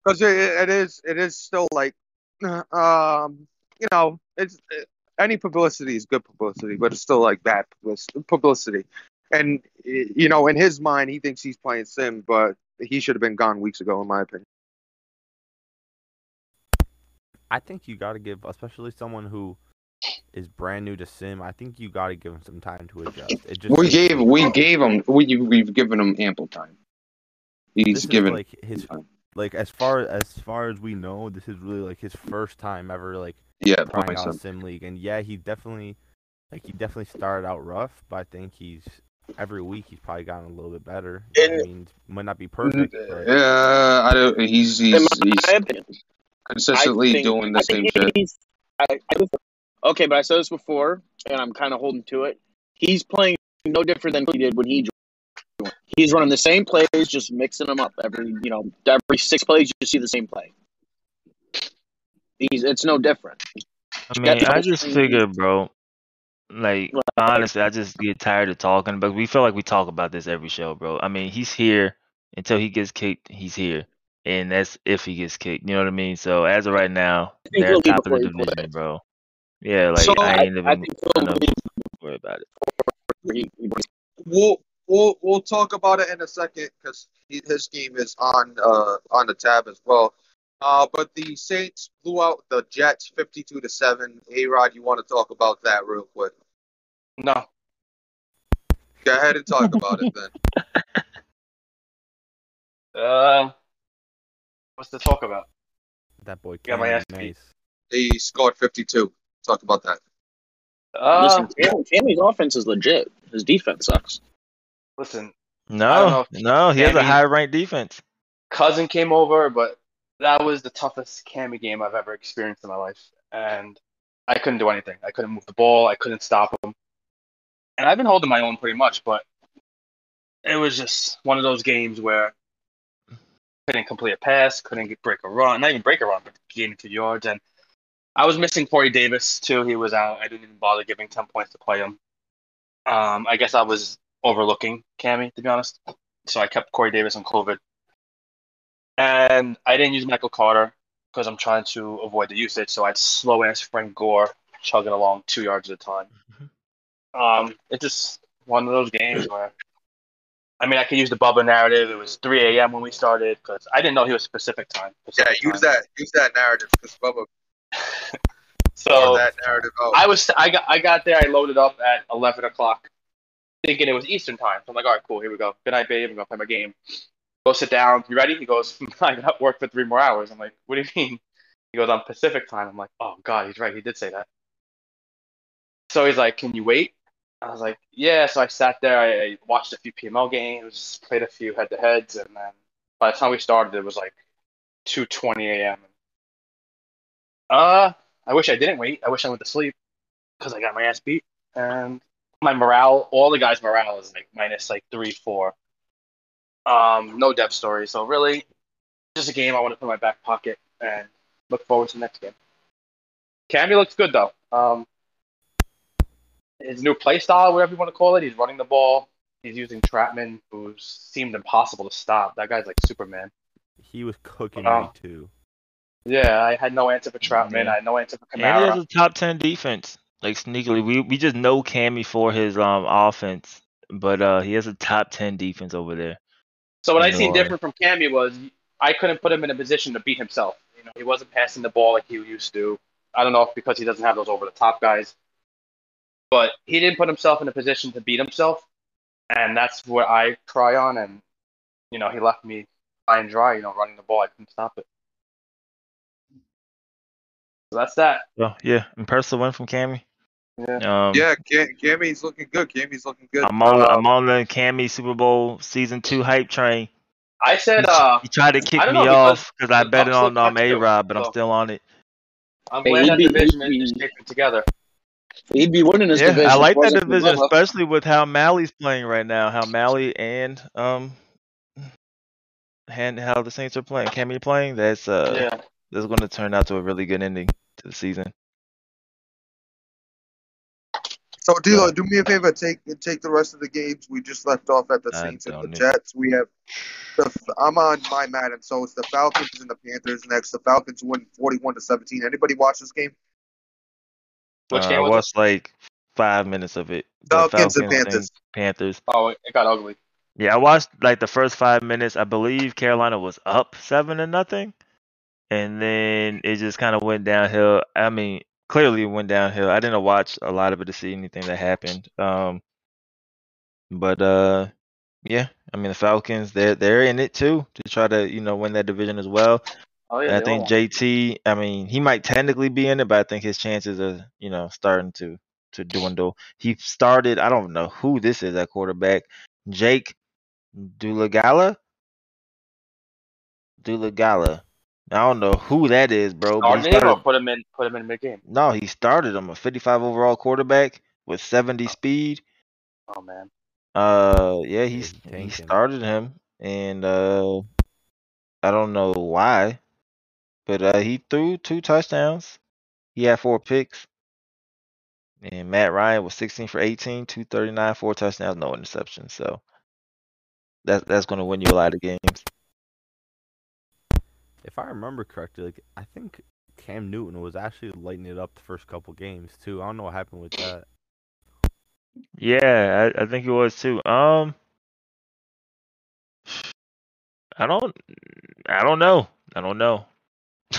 because it, it is it is still like um you know it's it, any publicity is good publicity but it's still like bad public- publicity and you know in his mind he thinks he's playing sim but he should have been gone weeks ago in my opinion I think you got to give, especially someone who is brand new to sim. I think you got to give him some time to adjust. It just We gave we time. gave him we we've given him ample time. He's This given like his like as far as far as we know, this is really like his first time ever like yeah trying playing out sim league, and yeah, he definitely like he definitely started out rough, but I think he's every week he's probably gotten a little bit better. I mean, might not be perfect, but Uh, I don't. He's he's, my he's opinion, consistently think- doing the I same think shit. I, I, okay, but I said this before, and I'm kind of holding to it. He's playing no different than he did when he joined. He's running the same plays, just mixing them up every you know every six plays you see the same play. He's it's no different. I mean, I just figured, bro. Like Right. honestly, I just get tired of talking, but we feel like we talk about this every show, bro. I mean, he's here until he gets kicked. He's here, and that's if he gets kicked. You know what I mean? So as of right now, they're he'll top of the division, quits. bro. Yeah, like so I I, ain't even I think he'll gonna worry about it. before he, he We'll we'll we'll talk about it in a second because his game is on uh on the tab as well. Uh, but the Saints blew out the Jets fifty-two to seven. A Rod, you want to talk about that real quick? No. Go ahead and talk about it then. Uh, what's to talk about? that boy Got my ass beat. nice. He scored fifty-two. Talk about that. Uh, Listen, Cam, Cammy's offense is legit. His defense sucks. listen. I don't know No, no, he has a high ranked defense. Cousin came over, but that was the toughest Cami game I've ever experienced in my life, and I couldn't do anything. I couldn't move the ball. I couldn't stop him, and I've been holding my own pretty much, but it was just one of those games where couldn't complete a pass, couldn't get, break a run, not even break a run, but gain two yards, and I was missing Corey Davis too. He was out. I didn't even bother giving ten points to play him. Um, I guess I was overlooking Cammy to be honest, so I kept Corey Davis on COVID. And I didn't use Michael Carter because I'm trying to avoid the usage. So I'd slow ass Frank Gore chugging along two yards at a time. Um, it's just one of those games where, I mean, I could use the Bubba narrative. It was 3 a.m. when we started because I didn't know he was Pacific time. Yeah, use time. that use that narrative because Bubba So that narrative out. I was I got I got there. I loaded up at 11 o'clock, thinking it was Eastern time. So I'm like, all right, cool. Here we go. Good night, babe. I'm gonna play my game. Go sit down. You ready? He goes, I got work for three more hours. I'm like, what do you mean? He goes, I'm Pacific time. I'm like, oh god, he's right. He did say that. So he's like, can you wait? I was like, yeah. So I sat there. I, I watched a few PML games, played a few head to heads, and then by the time we started, it was like 2:20 a.m. Uh, I wish I didn't wait. I wish I went to sleep because I got my ass beat. And my morale, all the guys' morale is like minus like three, four. Um, no depth story. So really, just a game I want to put in my back pocket and look forward to the next game. Cammy looks good though. Um, his new play style, whatever you want to call it, he's running the ball. He's using Trautman, who seemed impossible to stop. That guy's like Superman. He was cooking Um, me too. Yeah, I had no answer for Trautman. Yeah. I had no answer for And he has a top ten defense. Like sneakily, we we just know Cammy for his um offense, but uh he has a top ten defense over there. So what I seen different from Cammy was I couldn't put him in a position to beat himself. You know, he wasn't passing the ball like he used to. I don't know if because he doesn't have those over the top guys, but he didn't put himself in a position to beat himself, and that's what I try on. And you know, he left me high and dry. You know, running the ball, I couldn't stop it. So that's that. So yeah, impressive win from Cammy. Yeah. Um, yeah, Cam, Cammy's looking good. Cammy's looking good. I'm on the, Uh, I'm on the Cammy Super Bowl season two hype train. I said, uh, He tried to kick me know, because off because I bet it on look um, A too, Rod, but I'm still on it. I'm Hey, glad he'd that be- division he'd is be- shaping together. He'd be winning his Yeah, division. I like that division, especially with how Mally's playing right now. How Mally and um, and how the Saints are playing. Cammy playing. That's uh, yeah. that's going to turn out to a really good ending to the season. So, D'Lo, do me a favor. Take take the rest of the games we just left off at the I Saints and the don't need- Jets. We have the. I'm on my Madden, so it's the Falcons and the Panthers next. The Falcons win 41 to 17. Anybody watch this game? Which uh, game I was watched like five minutes of it. The Falcons and Falcons Panthers. Panthers. Oh, it got ugly. Yeah, I watched like the first five minutes. I believe Carolina was up seven to nothing, and then it just kind of went downhill. I mean, clearly went downhill. I didn't watch a lot of it to see anything that happened. Um, but uh, yeah, I mean the Falcons, they're they're in it too to try to you know win that division as well. Oh yeah, I think JT, I mean, he might technically be in it, but I think his chances are, you know, starting to to dwindle. He started, I don't know who this is at quarterback. Jake Dolegala? Dolegala. I don't know who that is, bro. But he Started him or put him in put him in mid game. no, he started him a 55 overall quarterback with 70 speed. Oh man. Uh, yeah, he Yeah, he he him. started him, and uh, I don't know why, but uh, he threw two touchdowns. He had four picks, and Matt Ryan was 16 for 18, 239, four touchdowns, no interceptions. So that's that's gonna win you a lot of games. If I remember correctly, like I think Cam Newton was actually lighting it up the first couple games too. I don't know what happened with that. Yeah, I, I think it was too. Um, I don't, I don't know. I don't know.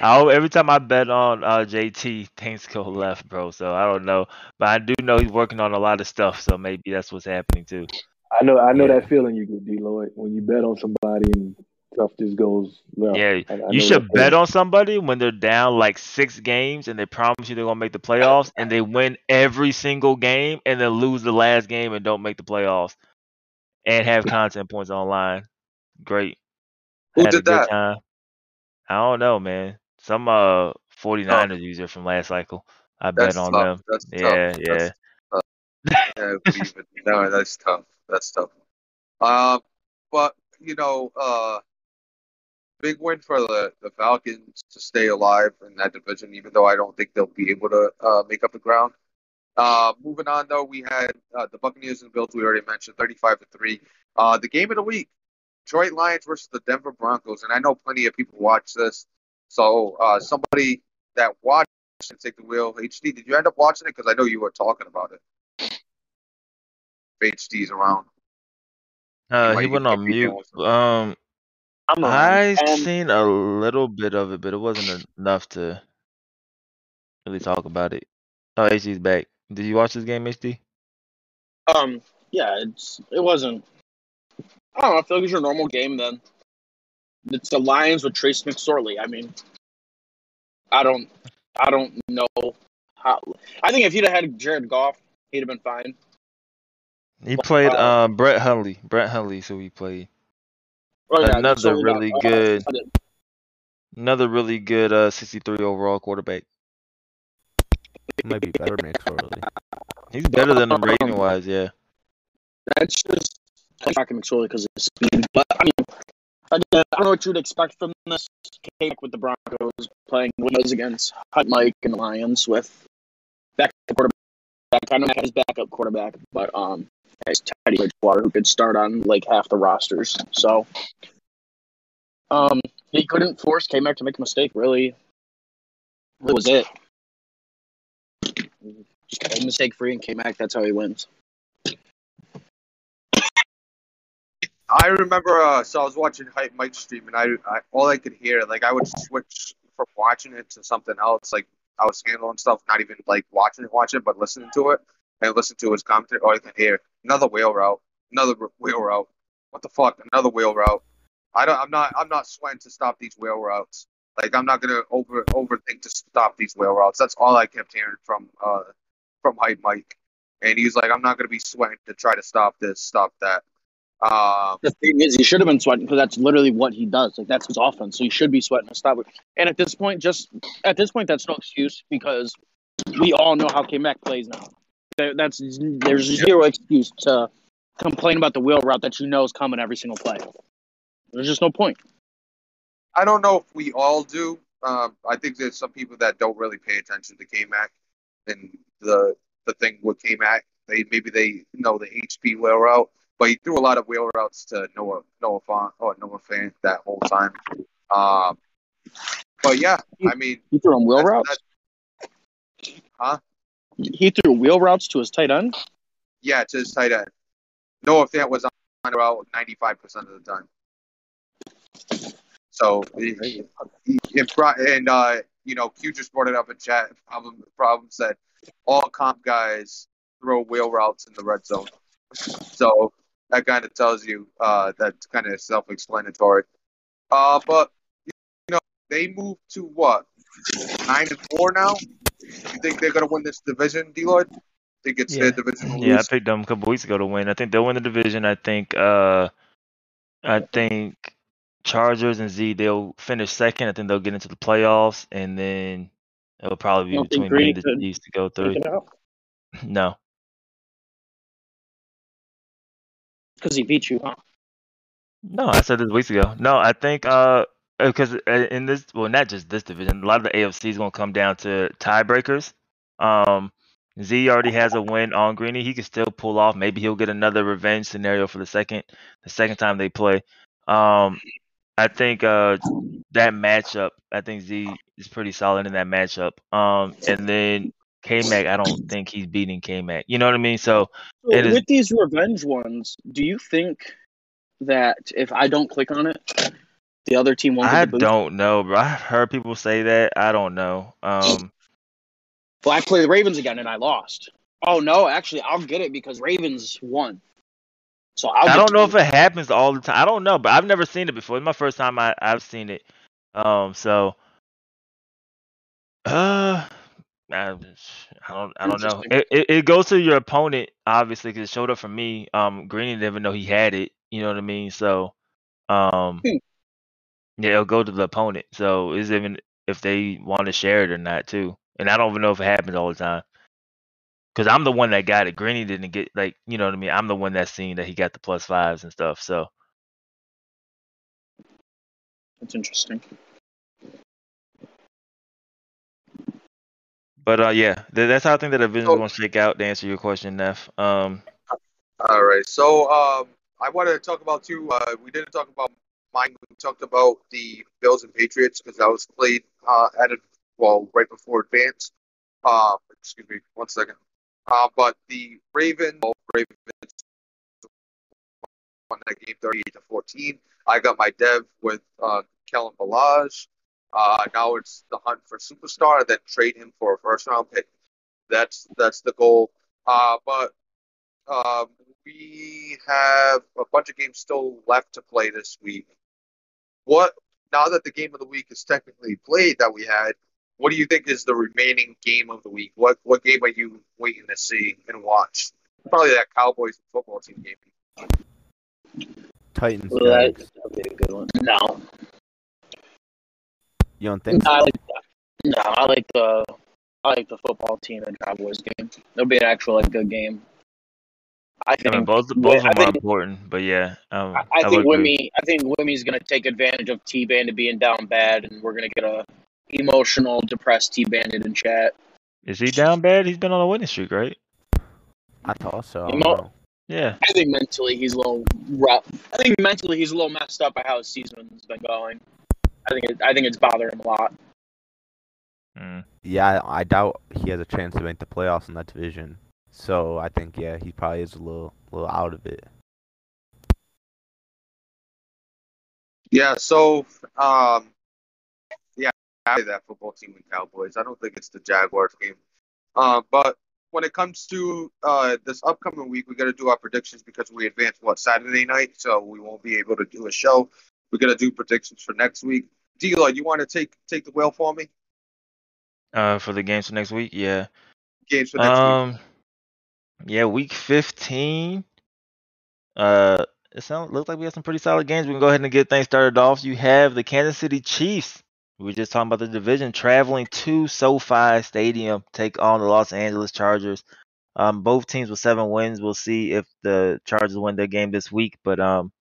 I every time I bet on uh, JT, things go left, bro. So I don't know, but I do know he's working on a lot of stuff. So maybe that's what's happening too. I know, I know Yeah. that feeling you get, D. Lloyd, when you bet on somebody and stuff just goes left. Yeah, I, I you should bet feeling. on somebody when they're down like six games and they promise you they're gonna make the playoffs and they win every single game and then lose the last game and don't make the playoffs and have content points online. Great. Who Had a did good that? time. I don't know, man. Some uh 49ers user from last cycle. I bet on tough. them. That's Yeah, tough. yeah. That's. Yeah, no, that's tough. That's tough. Um, but you know, uh, big win for the, the Falcons to stay alive in that division, even though I don't think they'll be able to uh, make up the ground. Uh, moving on though, we had uh, the Buccaneers and Bills. We already mentioned, thirty-five to three. Uh, the game of the week: Detroit Lions versus the Denver Broncos. And I know plenty of people watch this, so uh, somebody that watched should take the wheel. HD, did you end up watching it? Because I know you were talking about it. If HD's around. Uh he went on mute. Um. I Um, seen a little bit of it, but it wasn't enough to really talk about it. Oh, HD's back. Did you watch this game, HD? Um, yeah, it's it wasn't. I don't know. I feel like it's your normal game. Then it's the Lions with Trace McSorley. I mean, I don't, I don't know how. I think if he'd have had Jared Goff, he'd have been fine. He played uh, um Brett Hundley. Brett Hundley, so he played. Oh, Another McSorley really uh, good- I did- Another really good uh 63 overall quarterback. He might be better than McSorley. He's better than him rating wise, yeah. That's just talking McSorley because of his speed. But I mean, again, I don't know what you'd expect from this. Came back with the Broncos playing was against Hype Mike and Lions with back quarterback. I don't know his backup quarterback, but um, it's Teddy Bridgewater who could start on like half the rosters. So, um, he couldn't force K Mac to make a mistake. Really, that was it. Just mistake free and K Mac. That's how he wins. I remember, uh, so I was watching Hype Mike stream, and I, I all I could hear, like, I would switch from watching it to something else. Like, I was handling stuff, not even like watching it, watching it, but listening to it and listen to his commentary. All I can hear another wheel route, another wheel route. What the fuck? Another wheel route. I don't. I'm not. I'm not sweating to stop these wheel routes. Like, I'm not gonna over overthink to stop these whale routes. That's all I kept hearing from uh from Hype Mike, and he's like, I'm not gonna be sweating to try to stop this, stop that. Um, The thing is, he should have been sweating because that's literally what he does. Like that's his offense. So he should be sweating to stop it. And at this point, just at this point, that's no excuse because we all know how K Mac plays now. There- That's there's zero excuse to complain about the wheel route that you know is coming every single play. There's just no point. I don't know if we all do. Um, I think there's some people that don't really pay attention to K-Mac and the the thing with K-Mac. They maybe they know the HP wheel route, but he threw a lot of wheel routes to Noah Noah Font or Noah Fan that whole time. Um, but yeah, I mean, He threw him wheel routes. huh? He threw wheel routes to his tight end. Yeah, to his tight end. No, if that was on the route 95% of the time. So, he, he, and uh, you know, Q just brought it up in chat. Problem, problem said all comp guys throw wheel routes in the red zone. So that kind of tells you uh, that's kind of self-explanatory. Uh, but you know, they moved to what nine and four now. You think they're gonna win this division, D Lloyd? Think it's Yeah. their division? to Yeah, I picked them a couple weeks ago to win. I think they'll win the division. I think uh I think Chargers and Z they'll finish second. I think they'll get into the playoffs and then it'll probably be You don't think between me and the could Chiefs to go through. No. because he beat you, huh? No, I said this weeks ago. No, I think uh because in this well not just this division, a lot of the AFC is gonna come down to tiebreakers. Um Z already has a win on Greeny. He can still pull off. Maybe he'll get another revenge scenario for the second the second time they play. Um I think uh that matchup, I think Z is pretty solid in that matchup. Um and then K Mac, I don't think he's beating K Mac. You know what I mean? So So is- with these revenge ones, do you think that if I don't click on it, the other team won't I get the don't know, bro. I've heard people say that. I don't know. Um Well, I play the Ravens again and I lost. Oh no, actually, I'll get it because Ravens won. So I'll I don't know if it happens all the time. I don't know, but I've never seen it before. It's my first time I, I've seen it. Um, so uh, I, I don't, I don't know. It, it it goes to your opponent obviously because it showed up for me. Um, Greeny didn't even know he had it. You know what I mean? So, um, Hmm. Yeah, it'll go to the opponent. So it's even if they want to share it or not too. And I don't even know if it happens all the time. Cause I'm the one that got it. Greeny didn't get like you know what I mean. I'm the one that's seen that he got the plus fives and stuff. So That's interesting. But uh, yeah, th- that's how I think that is So- going to shake out. To answer your question, Neff. Um, All right. So um, I wanted to talk about too. Uh, we didn't talk about mine. We talked about the Bills and Patriots because that was played uh, at a, well right before advance. Uh, excuse me, one second. Uh, but the Ravens, Ravens won that game 38 to 14. I got my dev with uh, Kellen Balaj. Uh, now it's the hunt for superstar, then trade him for a first round pick. That's that's the goal. Uh, but um, we have a bunch of games still left to play this week. What now that the game of the week is technically played that we had? What do you think is the remaining game of the week? What what game are you waiting to see and watch? Probably that Cowboys football team game. Titans. Well, that, that'll be a good one. No, You don't think? no, I like no, I like the I like the football team and Cowboys game. It'll be an actual like good game. I I think. mean, both both of I them are important, but yeah, um, I, I would think agree. Wimmy. I think Wimmy's gonna take advantage of T Bandit being down bad, and we're gonna get a emotional, depressed T Bandit in chat. is he down bad? He's been on a winning streak, right? I thought so. I You don't know- know. Yeah. I think mentally he's a little rough. I think mentally he's a little messed up by how his season's been going. I think it, I think it's bothering him a lot. Mm. Yeah, I, I doubt he has a chance to make the playoffs in that division. So I think yeah, he probably is a little little out of it. Yeah. So um, yeah, I play that football team with Cowboys. I don't think it's the Jaguars game. Uh, but when it comes to uh, this upcoming week, we got to do our predictions because we advance what Saturday night, so we won't be able to do a show. We're gonna do predictions for next week. Dealer, you want to take take the wheel for me? Uh, for the games for next week, yeah. Games for next week. Yeah, week fifteen. Uh, it sounds looks like we have some pretty solid games. We can go ahead and get things started off. You have the Kansas City Chiefs. We were just talking about the division traveling to SoFi Stadium, take on the Los Angeles Chargers. Um, both teams with seven wins. We'll see if the Chargers win their game this week, but um,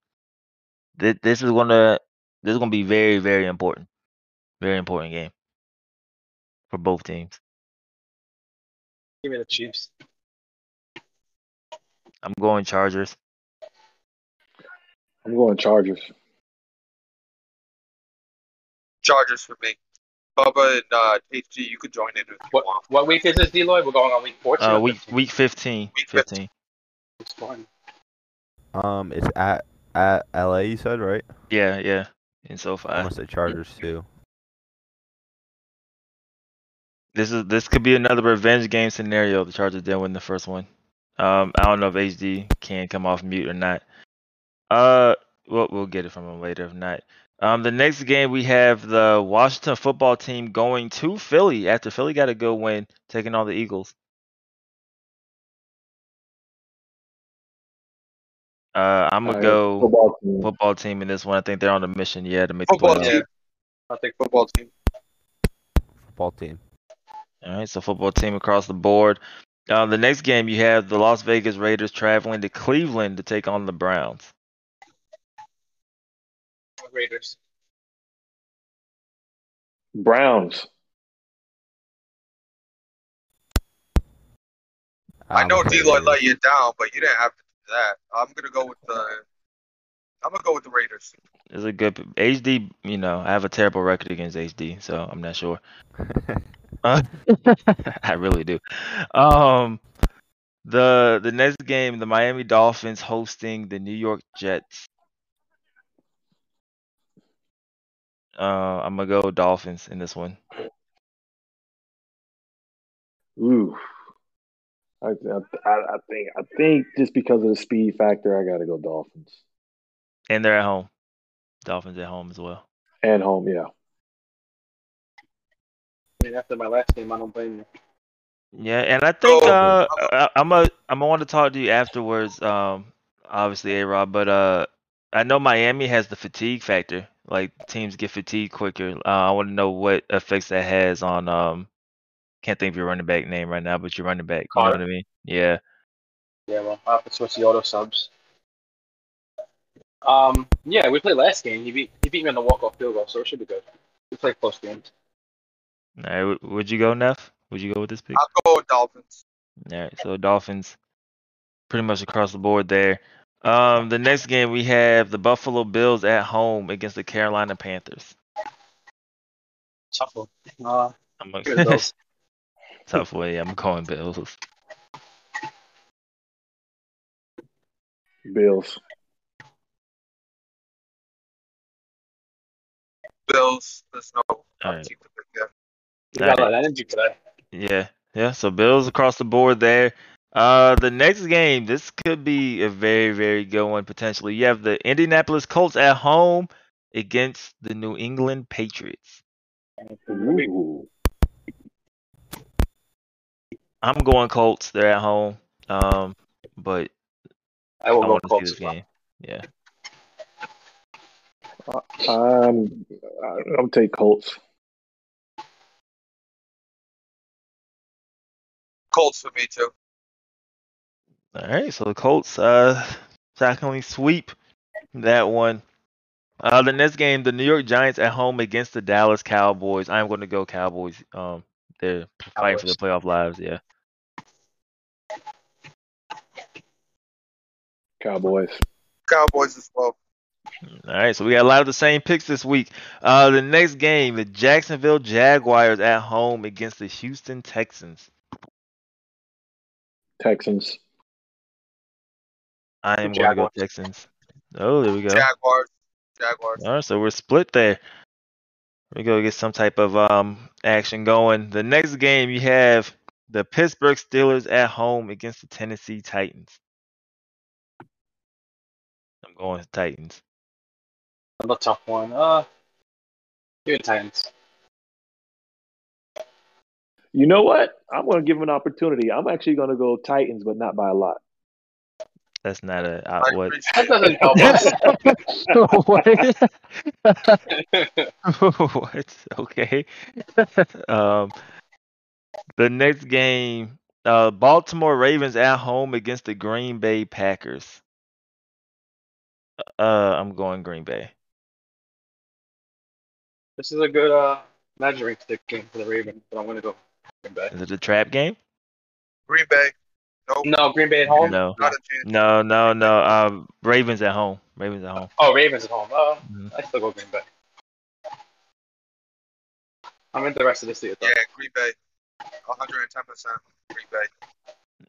th- this is gonna this is gonna be very very important, very important game for both teams. Give me the Chiefs. I'm going Chargers. I'm going Chargers. Chargers for me. Bubba and uh, HG, you could join in if you What want. what week is this, Deloy? We're going on week 14. Uh, or week 15? week 15. Week 15. It's fine. Um, it's at at LA. You said right? Yeah, yeah. In I'm SoFi. gonna say Chargers too. This is this could be another revenge game scenario. The Chargers did win the first one. Um, I don't know if HD can come off mute or not. Uh, we'll we'll get it from him later if not. Um, the next game we have the Washington football team going to Philly after Philly got a good win, taking on the Eagles. Uh, I'm gonna Alright, go football team. football team in this one. I think they're on a mission, yeah, to make Football the playoffs. team. I think football team. Football team. All right, so football team across the board. Uh, the next game you have the Las Vegas Raiders traveling to Cleveland to take on the Browns. Raiders. Browns. I know gonna say D Lloyd Raiders. let you down, but you didn't have to do that. I'm gonna go with the. I'm gonna go with the Raiders. It's a good HD. You know, I have a terrible record against HD, so I'm not sure. Uh, I really do. Um, the the next game, the Miami Dolphins hosting the New York Jets. Uh, I'm gonna go Dolphins in this one. Ooh. I, I, I think I think just because of the speed factor, I got to go Dolphins And they're at home. Dolphins at home as well. and home. Yeah, I mean, after my last game, I don't blame you. Yeah, and I think Oh, uh, I, I'm a I'm gonna want to talk to you afterwards. Um, obviously, A Rob, but uh, I know Miami has the fatigue factor. Like teams get fatigued quicker. Uh, I want to know what effects that has on um. Can't think of your running back name right now, but your running back. You know what I mean? Yeah. Yeah, well, I have to switch the auto subs. Um, yeah, we played last game. He beat he beat me on the walk off field goal, so it should be good. We played close games. All right. Would you go, Neff? Would you go with this pick? I'll go with Dolphins. All right, so Dolphins pretty much across the board there. Um, the next game we have the Buffalo Bills at home against the Carolina Panthers. Tough one. Uh, I'm a, Give Bills. tough way. I'm calling Bills. Bills. Bills. There's no All right. team to pick there. You got a lot of energy today. Yeah, yeah. So Bills across the board there. Uh, the next game, this could be a very, very good one potentially. You have the Indianapolis Colts at home against the New England Patriots. Ooh. I'm going Colts. They're at home. Um, but I will I go want to see Colts this as well. game. Yeah. Um, I'll take Colts. Colts for me too. All right, so the Colts uh shockingly sweep that one. Uh, the next game, the New York Giants at home against the Dallas Cowboys. I'm going to go Cowboys. Um, they're fighting for the playoff lives. Yeah. Cowboys. Cowboys as well. All right, so we got a lot of the same picks this week. Uh, the next game, the Jacksonville Jaguars at home against the Houston Texans. Texans. I am going to go Jaguars. Texans. Oh, there we go. Jaguars. Jaguars. All right, so we're split there. We go get some type of um action going. The next game you have the Pittsburgh Steelers at home against the Tennessee Titans. I'm going with Titans. Another tough one. Uh, give it Titans. You know what? I'm going to give them an opportunity. I'm actually going to go Titans, but not by a lot. That's not a uh, I what appreciate That doesn't help us. what? what? Okay. um, the next game, uh, Baltimore Ravens at home against the Green Bay Packers. Uh, I'm going Green Bay. this is a good uh measuring stick game for the Ravens, but I'm gonna go Green Bay. Is it a trap game? Green Bay. Nope. No, Green Bay at home. No, Not a no, no, no. Uh, Ravens at home. Ravens at home. Oh, Ravens at home. Oh, Mhm. I still go Green Bay. I'm into the rest of this year though. Yeah, Green Bay. 110% Green Bay.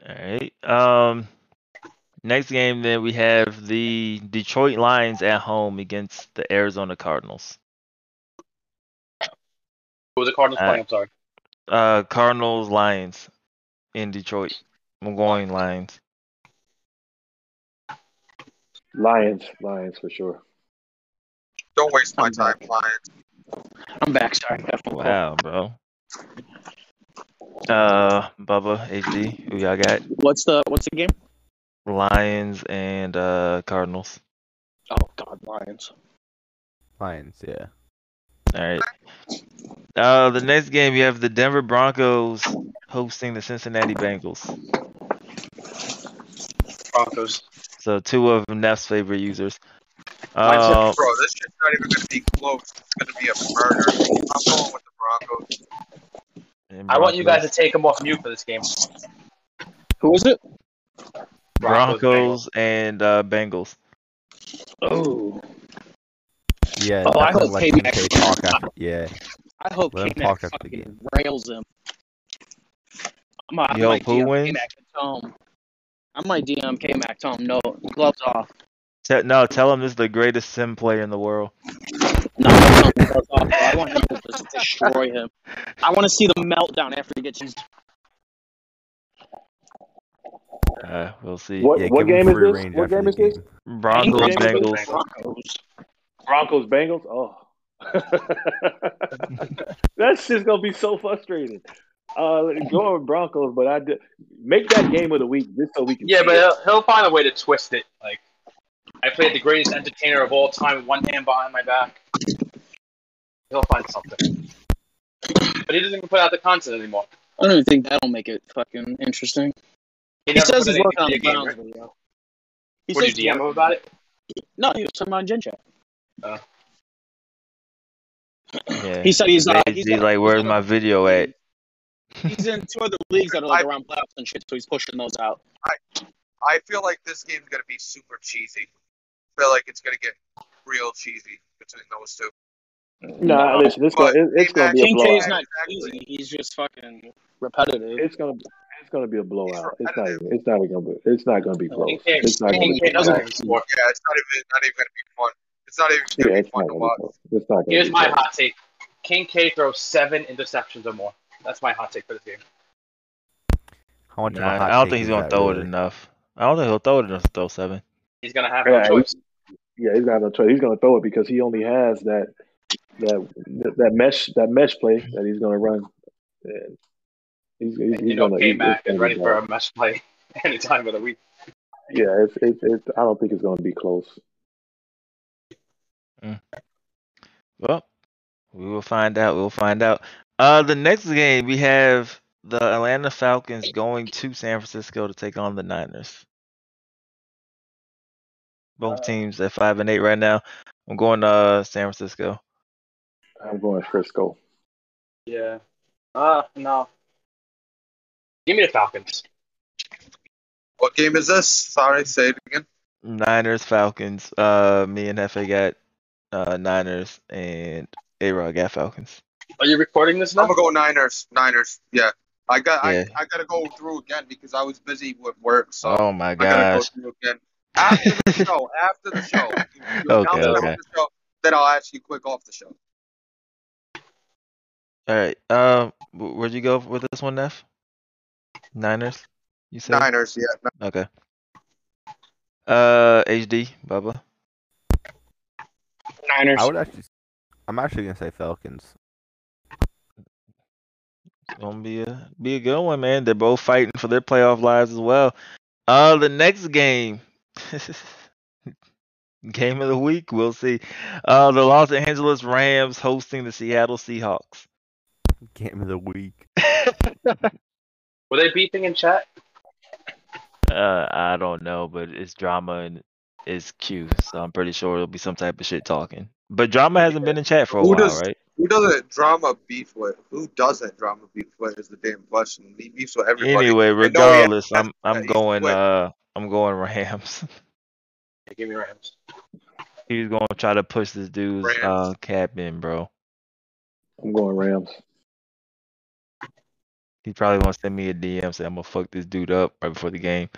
All right. Um, next game then we have the Detroit Lions at home against the Arizona Cardinals. Who was the Cardinals Uh, playing? I'm sorry. Uh, Cardinals, Lions in Detroit. I'm going Lions. Lions, Lions for sure. Don't waste my I'm time, back. Lions. I'm back. Sorry. Got a phone call. Wow, bro. Uh, Bubba, HD, who y'all got? What's the What's the game? Lions and uh Cardinals. Oh God, Lions. Lions, yeah. All right. Uh, the next game you have the Denver Broncos hosting the Cincinnati Bengals. Broncos. So two of Neff's favorite users. Uh, Bro, this shit's not even gonna be close. It's gonna be a murder. I'm going with the Broncos. and I want you guys to take them off mute for this game. Who is it? Broncos and uh, Bengals. Oh, Yeah, Oh, I hope let K-Mac- DK talk after. Yeah, I hope Let him K-Mac talk after the fucking game. rails him. I might, I You might who wins? K-Mac and. I might DM K-Mac, tell him no, gloves off. Te- no, tell him this is the greatest sim player in the world. No, tell him gloves off. I want him to just destroy him. I want to see the meltdown after he gets used. Uh, we'll see. What yeah. what game is free this? What game is this? game. Broncos, Bengals. Bengals. Broncos. Broncos, Bengals. Oh, that's just gonna be so frustrating. Uh, going with Broncos, but I did, make that game of the week just so we can. Yeah, but it. he'll, he'll find a way to twist it. Like, I played the greatest entertainer of all time with one hand behind my back. He'll find something. But he doesn't even put out the content anymore. I don't even think that'll make it fucking interesting. He, He says put he's working on in the game, Browns right? video. He What says did you DM him about it? No, he was talking about Gen Chat. Yeah. He said he's uh, He's he's, like, where's my video at? He's in two other leagues that are like around playoffs and shit, so he's pushing those out. I I feel like this game's gonna be super cheesy. I feel like it's gonna get real cheesy between those two. Nah, listen, it's gonna, it, it's gonna be a King K is not Exactly. easy. He's just fucking repetitive. It's gonna it's gonna be a blowout. It's not even, it's not even gonna be it's not gonna be close. King K- It's not gonna be K doesn't even score. Yeah, it's not even not even gonna be fun. It's not even Yeah, it's fun not to watch. It's not Here's my hot take. King K throws seven interceptions or more. That's my hot take for this game. How much Nah, I don't think he's gonna throw really? it enough. I don't think he'll throw it enough to throw seven. He's gonna have Yeah, no choice. Yeah, he's got no choice. He's gonna throw it because he only has that that that mesh that mesh play that he's gonna run. And he's, he's, And he's gonna K he's, Mac it's is gonna ready for a mesh play any time of the week. Yeah, it's, it's it's I don't think it's gonna be close. Well, we will find out. We'll find out. Uh, the next game we have the Atlanta Falcons going to San Francisco to take on the Niners. Both teams at five and eight right now. I'm going to uh, San Francisco. I'm going Frisco. Yeah. Uh no. Give me the Falcons. What game is this? Sorry, say it again. Niners, Falcons. Uh, me and Hefe got uh Niners, and A Rod got Falcons. Are you recording this now? I'm gonna go Niners. Niners. Yeah. I got Yeah. I, I gotta go through again because I was busy with work, so Oh my I gotta go gosh. through again. After the show, after the show. You- you Okay, okay. after the show, then I'll ask you quick off the show. All right. Um, where'd you go with this one, Neff? Niners. You said. Niners, yeah. Okay. Uh, HD, Bubba. Niners. I would actually. I'm actually gonna say Falcons. It's gonna be a be a good one, man. They're both fighting for their playoff lives as well. Uh, the next game, game of the week, we'll see. Uh, the Los Angeles Rams hosting the Seattle Seahawks. Game of the week. Were they beeping in chat? Uh, I don't know, but it's drama and it's Q, so I'm pretty sure it'll be some type of shit talking. But drama hasn't been in chat for a Who while, does- right? Who doesn't drama beef with? Who doesn't drama beef with is the damn question. He beefs with everybody. Anyway, know he has- regardless, I'm I'm going uh I'm going Rams. Yeah, give me Rams. He's gonna try to push this dude's Rams. uh cap in, bro. I'm going Rams. He probably wants to send me a DM saying I'm gonna fuck this dude up right before the game.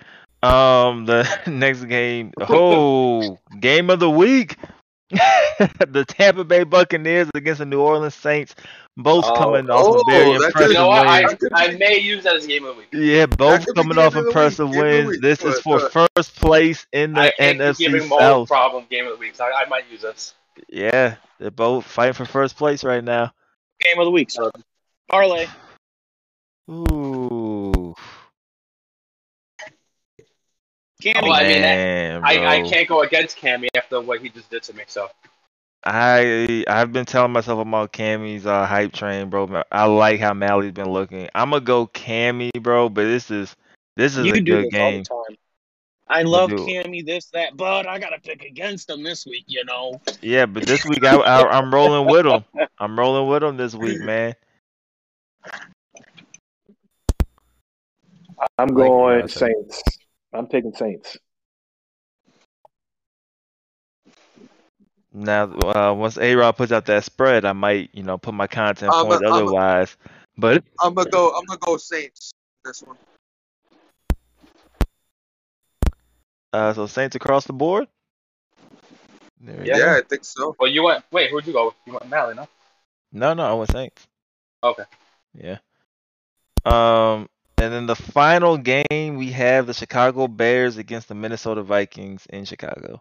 Um, the next game, oh, game of the week, the Tampa Bay Buccaneers against the New Orleans Saints. both Oh, coming off of very oh, impressive You know what? I, wins. I may use that as game of the week. Yeah, both coming off of week, impressive the wins. week. This is for first place in the think NFC South. problem game of the week. So I, I might use this. Yeah, they're both fighting for first place right now. Game of the week, sir. Parlay. Ooh, Cammy. Oh, I mean, man, I, I can't go against Cammy after what he just did to me. So I I've been telling myself I'm Cammy's uh, hype train, bro. I like how Mally's been looking. I'm gonna go Cammy, bro, but this is this is you a do good this game. all the time. I love. Cammy, this, that, but I gotta pick against him this week, you know. Yeah, but this week I, I I'm rolling with him. I'm rolling with him this week, man. I'm going you. Saints. I'm taking Saints. Now, uh, once A Rod puts out that spread, I might, you know, put my content I'm a- points I'm a- otherwise. But I'm gonna go. I'm gonna go Saints. This one. uh, so Saints across the board. There Yeah. go. Yeah, I think so. well, you went. Wait, who'd you go? with? You went Mally, no? No, no, I went Saints. Okay. Yeah. Um, and then the final game we have the Chicago Bears against the Minnesota Vikings in Chicago.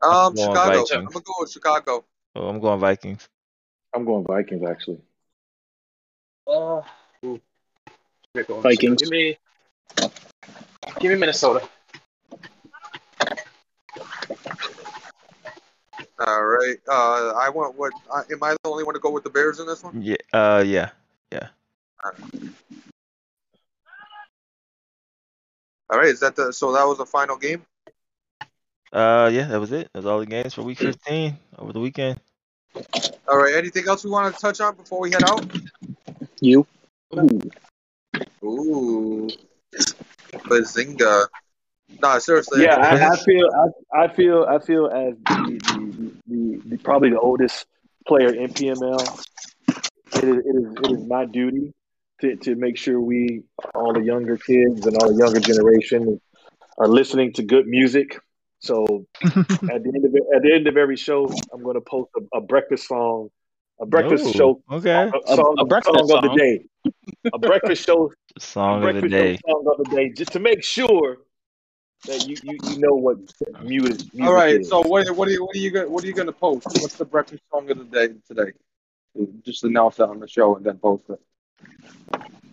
Um, going Chicago. Vikings. I'm gonna go with Chicago. Oh, I'm going Vikings. I'm going Vikings actually. Uh, ooh. Going. Vikings. Give me. Give me Minnesota. All right. Uh, I went. What? Uh, am I the only one to go with the Bears in this one? Yeah. Uh, yeah. yeah. All right. Is that the? So that was the final game. Uh, yeah. That was it. That was all the games for Week 15 over the weekend. All right. Anything else we want to touch on before we head out? You. Ooh, Ooh. Bazinga. Nah, seriously. Yeah, I, I feel, I, I feel, I feel as the, the, the, the probably the oldest player in PML. It is, it is, it is my duty to, to make sure we, all the younger kids and all the younger generation, are listening to good music. So at the end of it, at the end of every show, I'm going to post a, a breakfast song, a breakfast Ooh, show, Okay. a, song, a breakfast song of the day, a breakfast show Song of the day. song of the day, just to make sure that you you, you know what music. music All right. is. So what? What are you? What are you? Gonna, what are you going to post? What's the breakfast song of the day today? Just announce that on the show and then post it.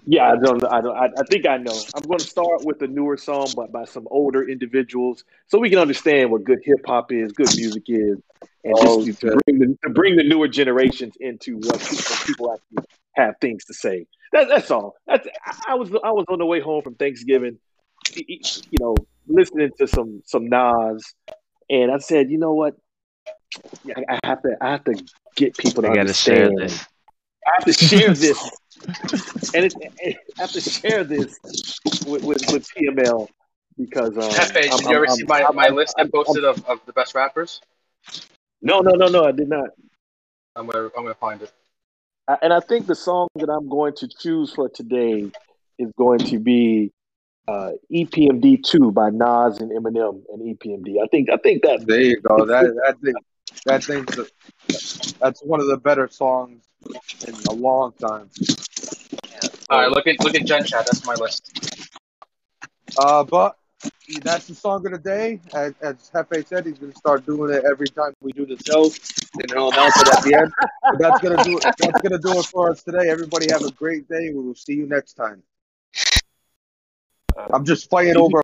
Yeah, I don't, I don't, I, I think I know. I'm going to start with a newer song, but by some older individuals, so we can understand what good hip hop is, good music is, and Oh, just to bring the to bring the newer generations into what people, people actually have things to say. That, that's all. That's I, was I was on the way home from Thanksgiving, you know, listening to some some Nas, and I said, you know what, I, I have to I have to get people to I gotta share understand. this. I have to share this, and it, I have to share this with with, with PML because um, Hefe, did I'm- you ever I'm- see my, I'm- my I'm- list I posted of, of the best rappers? No, no, no, no, I did not. I'm gonna I'm gonna find it. I- And I think the song that I'm going to choose for today is going to be uh, EPMD two by Nas and Eminem and EPMD. I think I think that There you go. That that thing. That thing's. A, that's one of the better songs in a long time. All right, look at look at Gen Chat. That's my list. Uh, but that's the song of the day. As, as Hefe said, he's gonna start doing it every time we do the show, and he'll announce it at the end. But that's gonna do it. That's gonna do it for us today. Everybody have a great day. We will see you next time. I'm just fighting over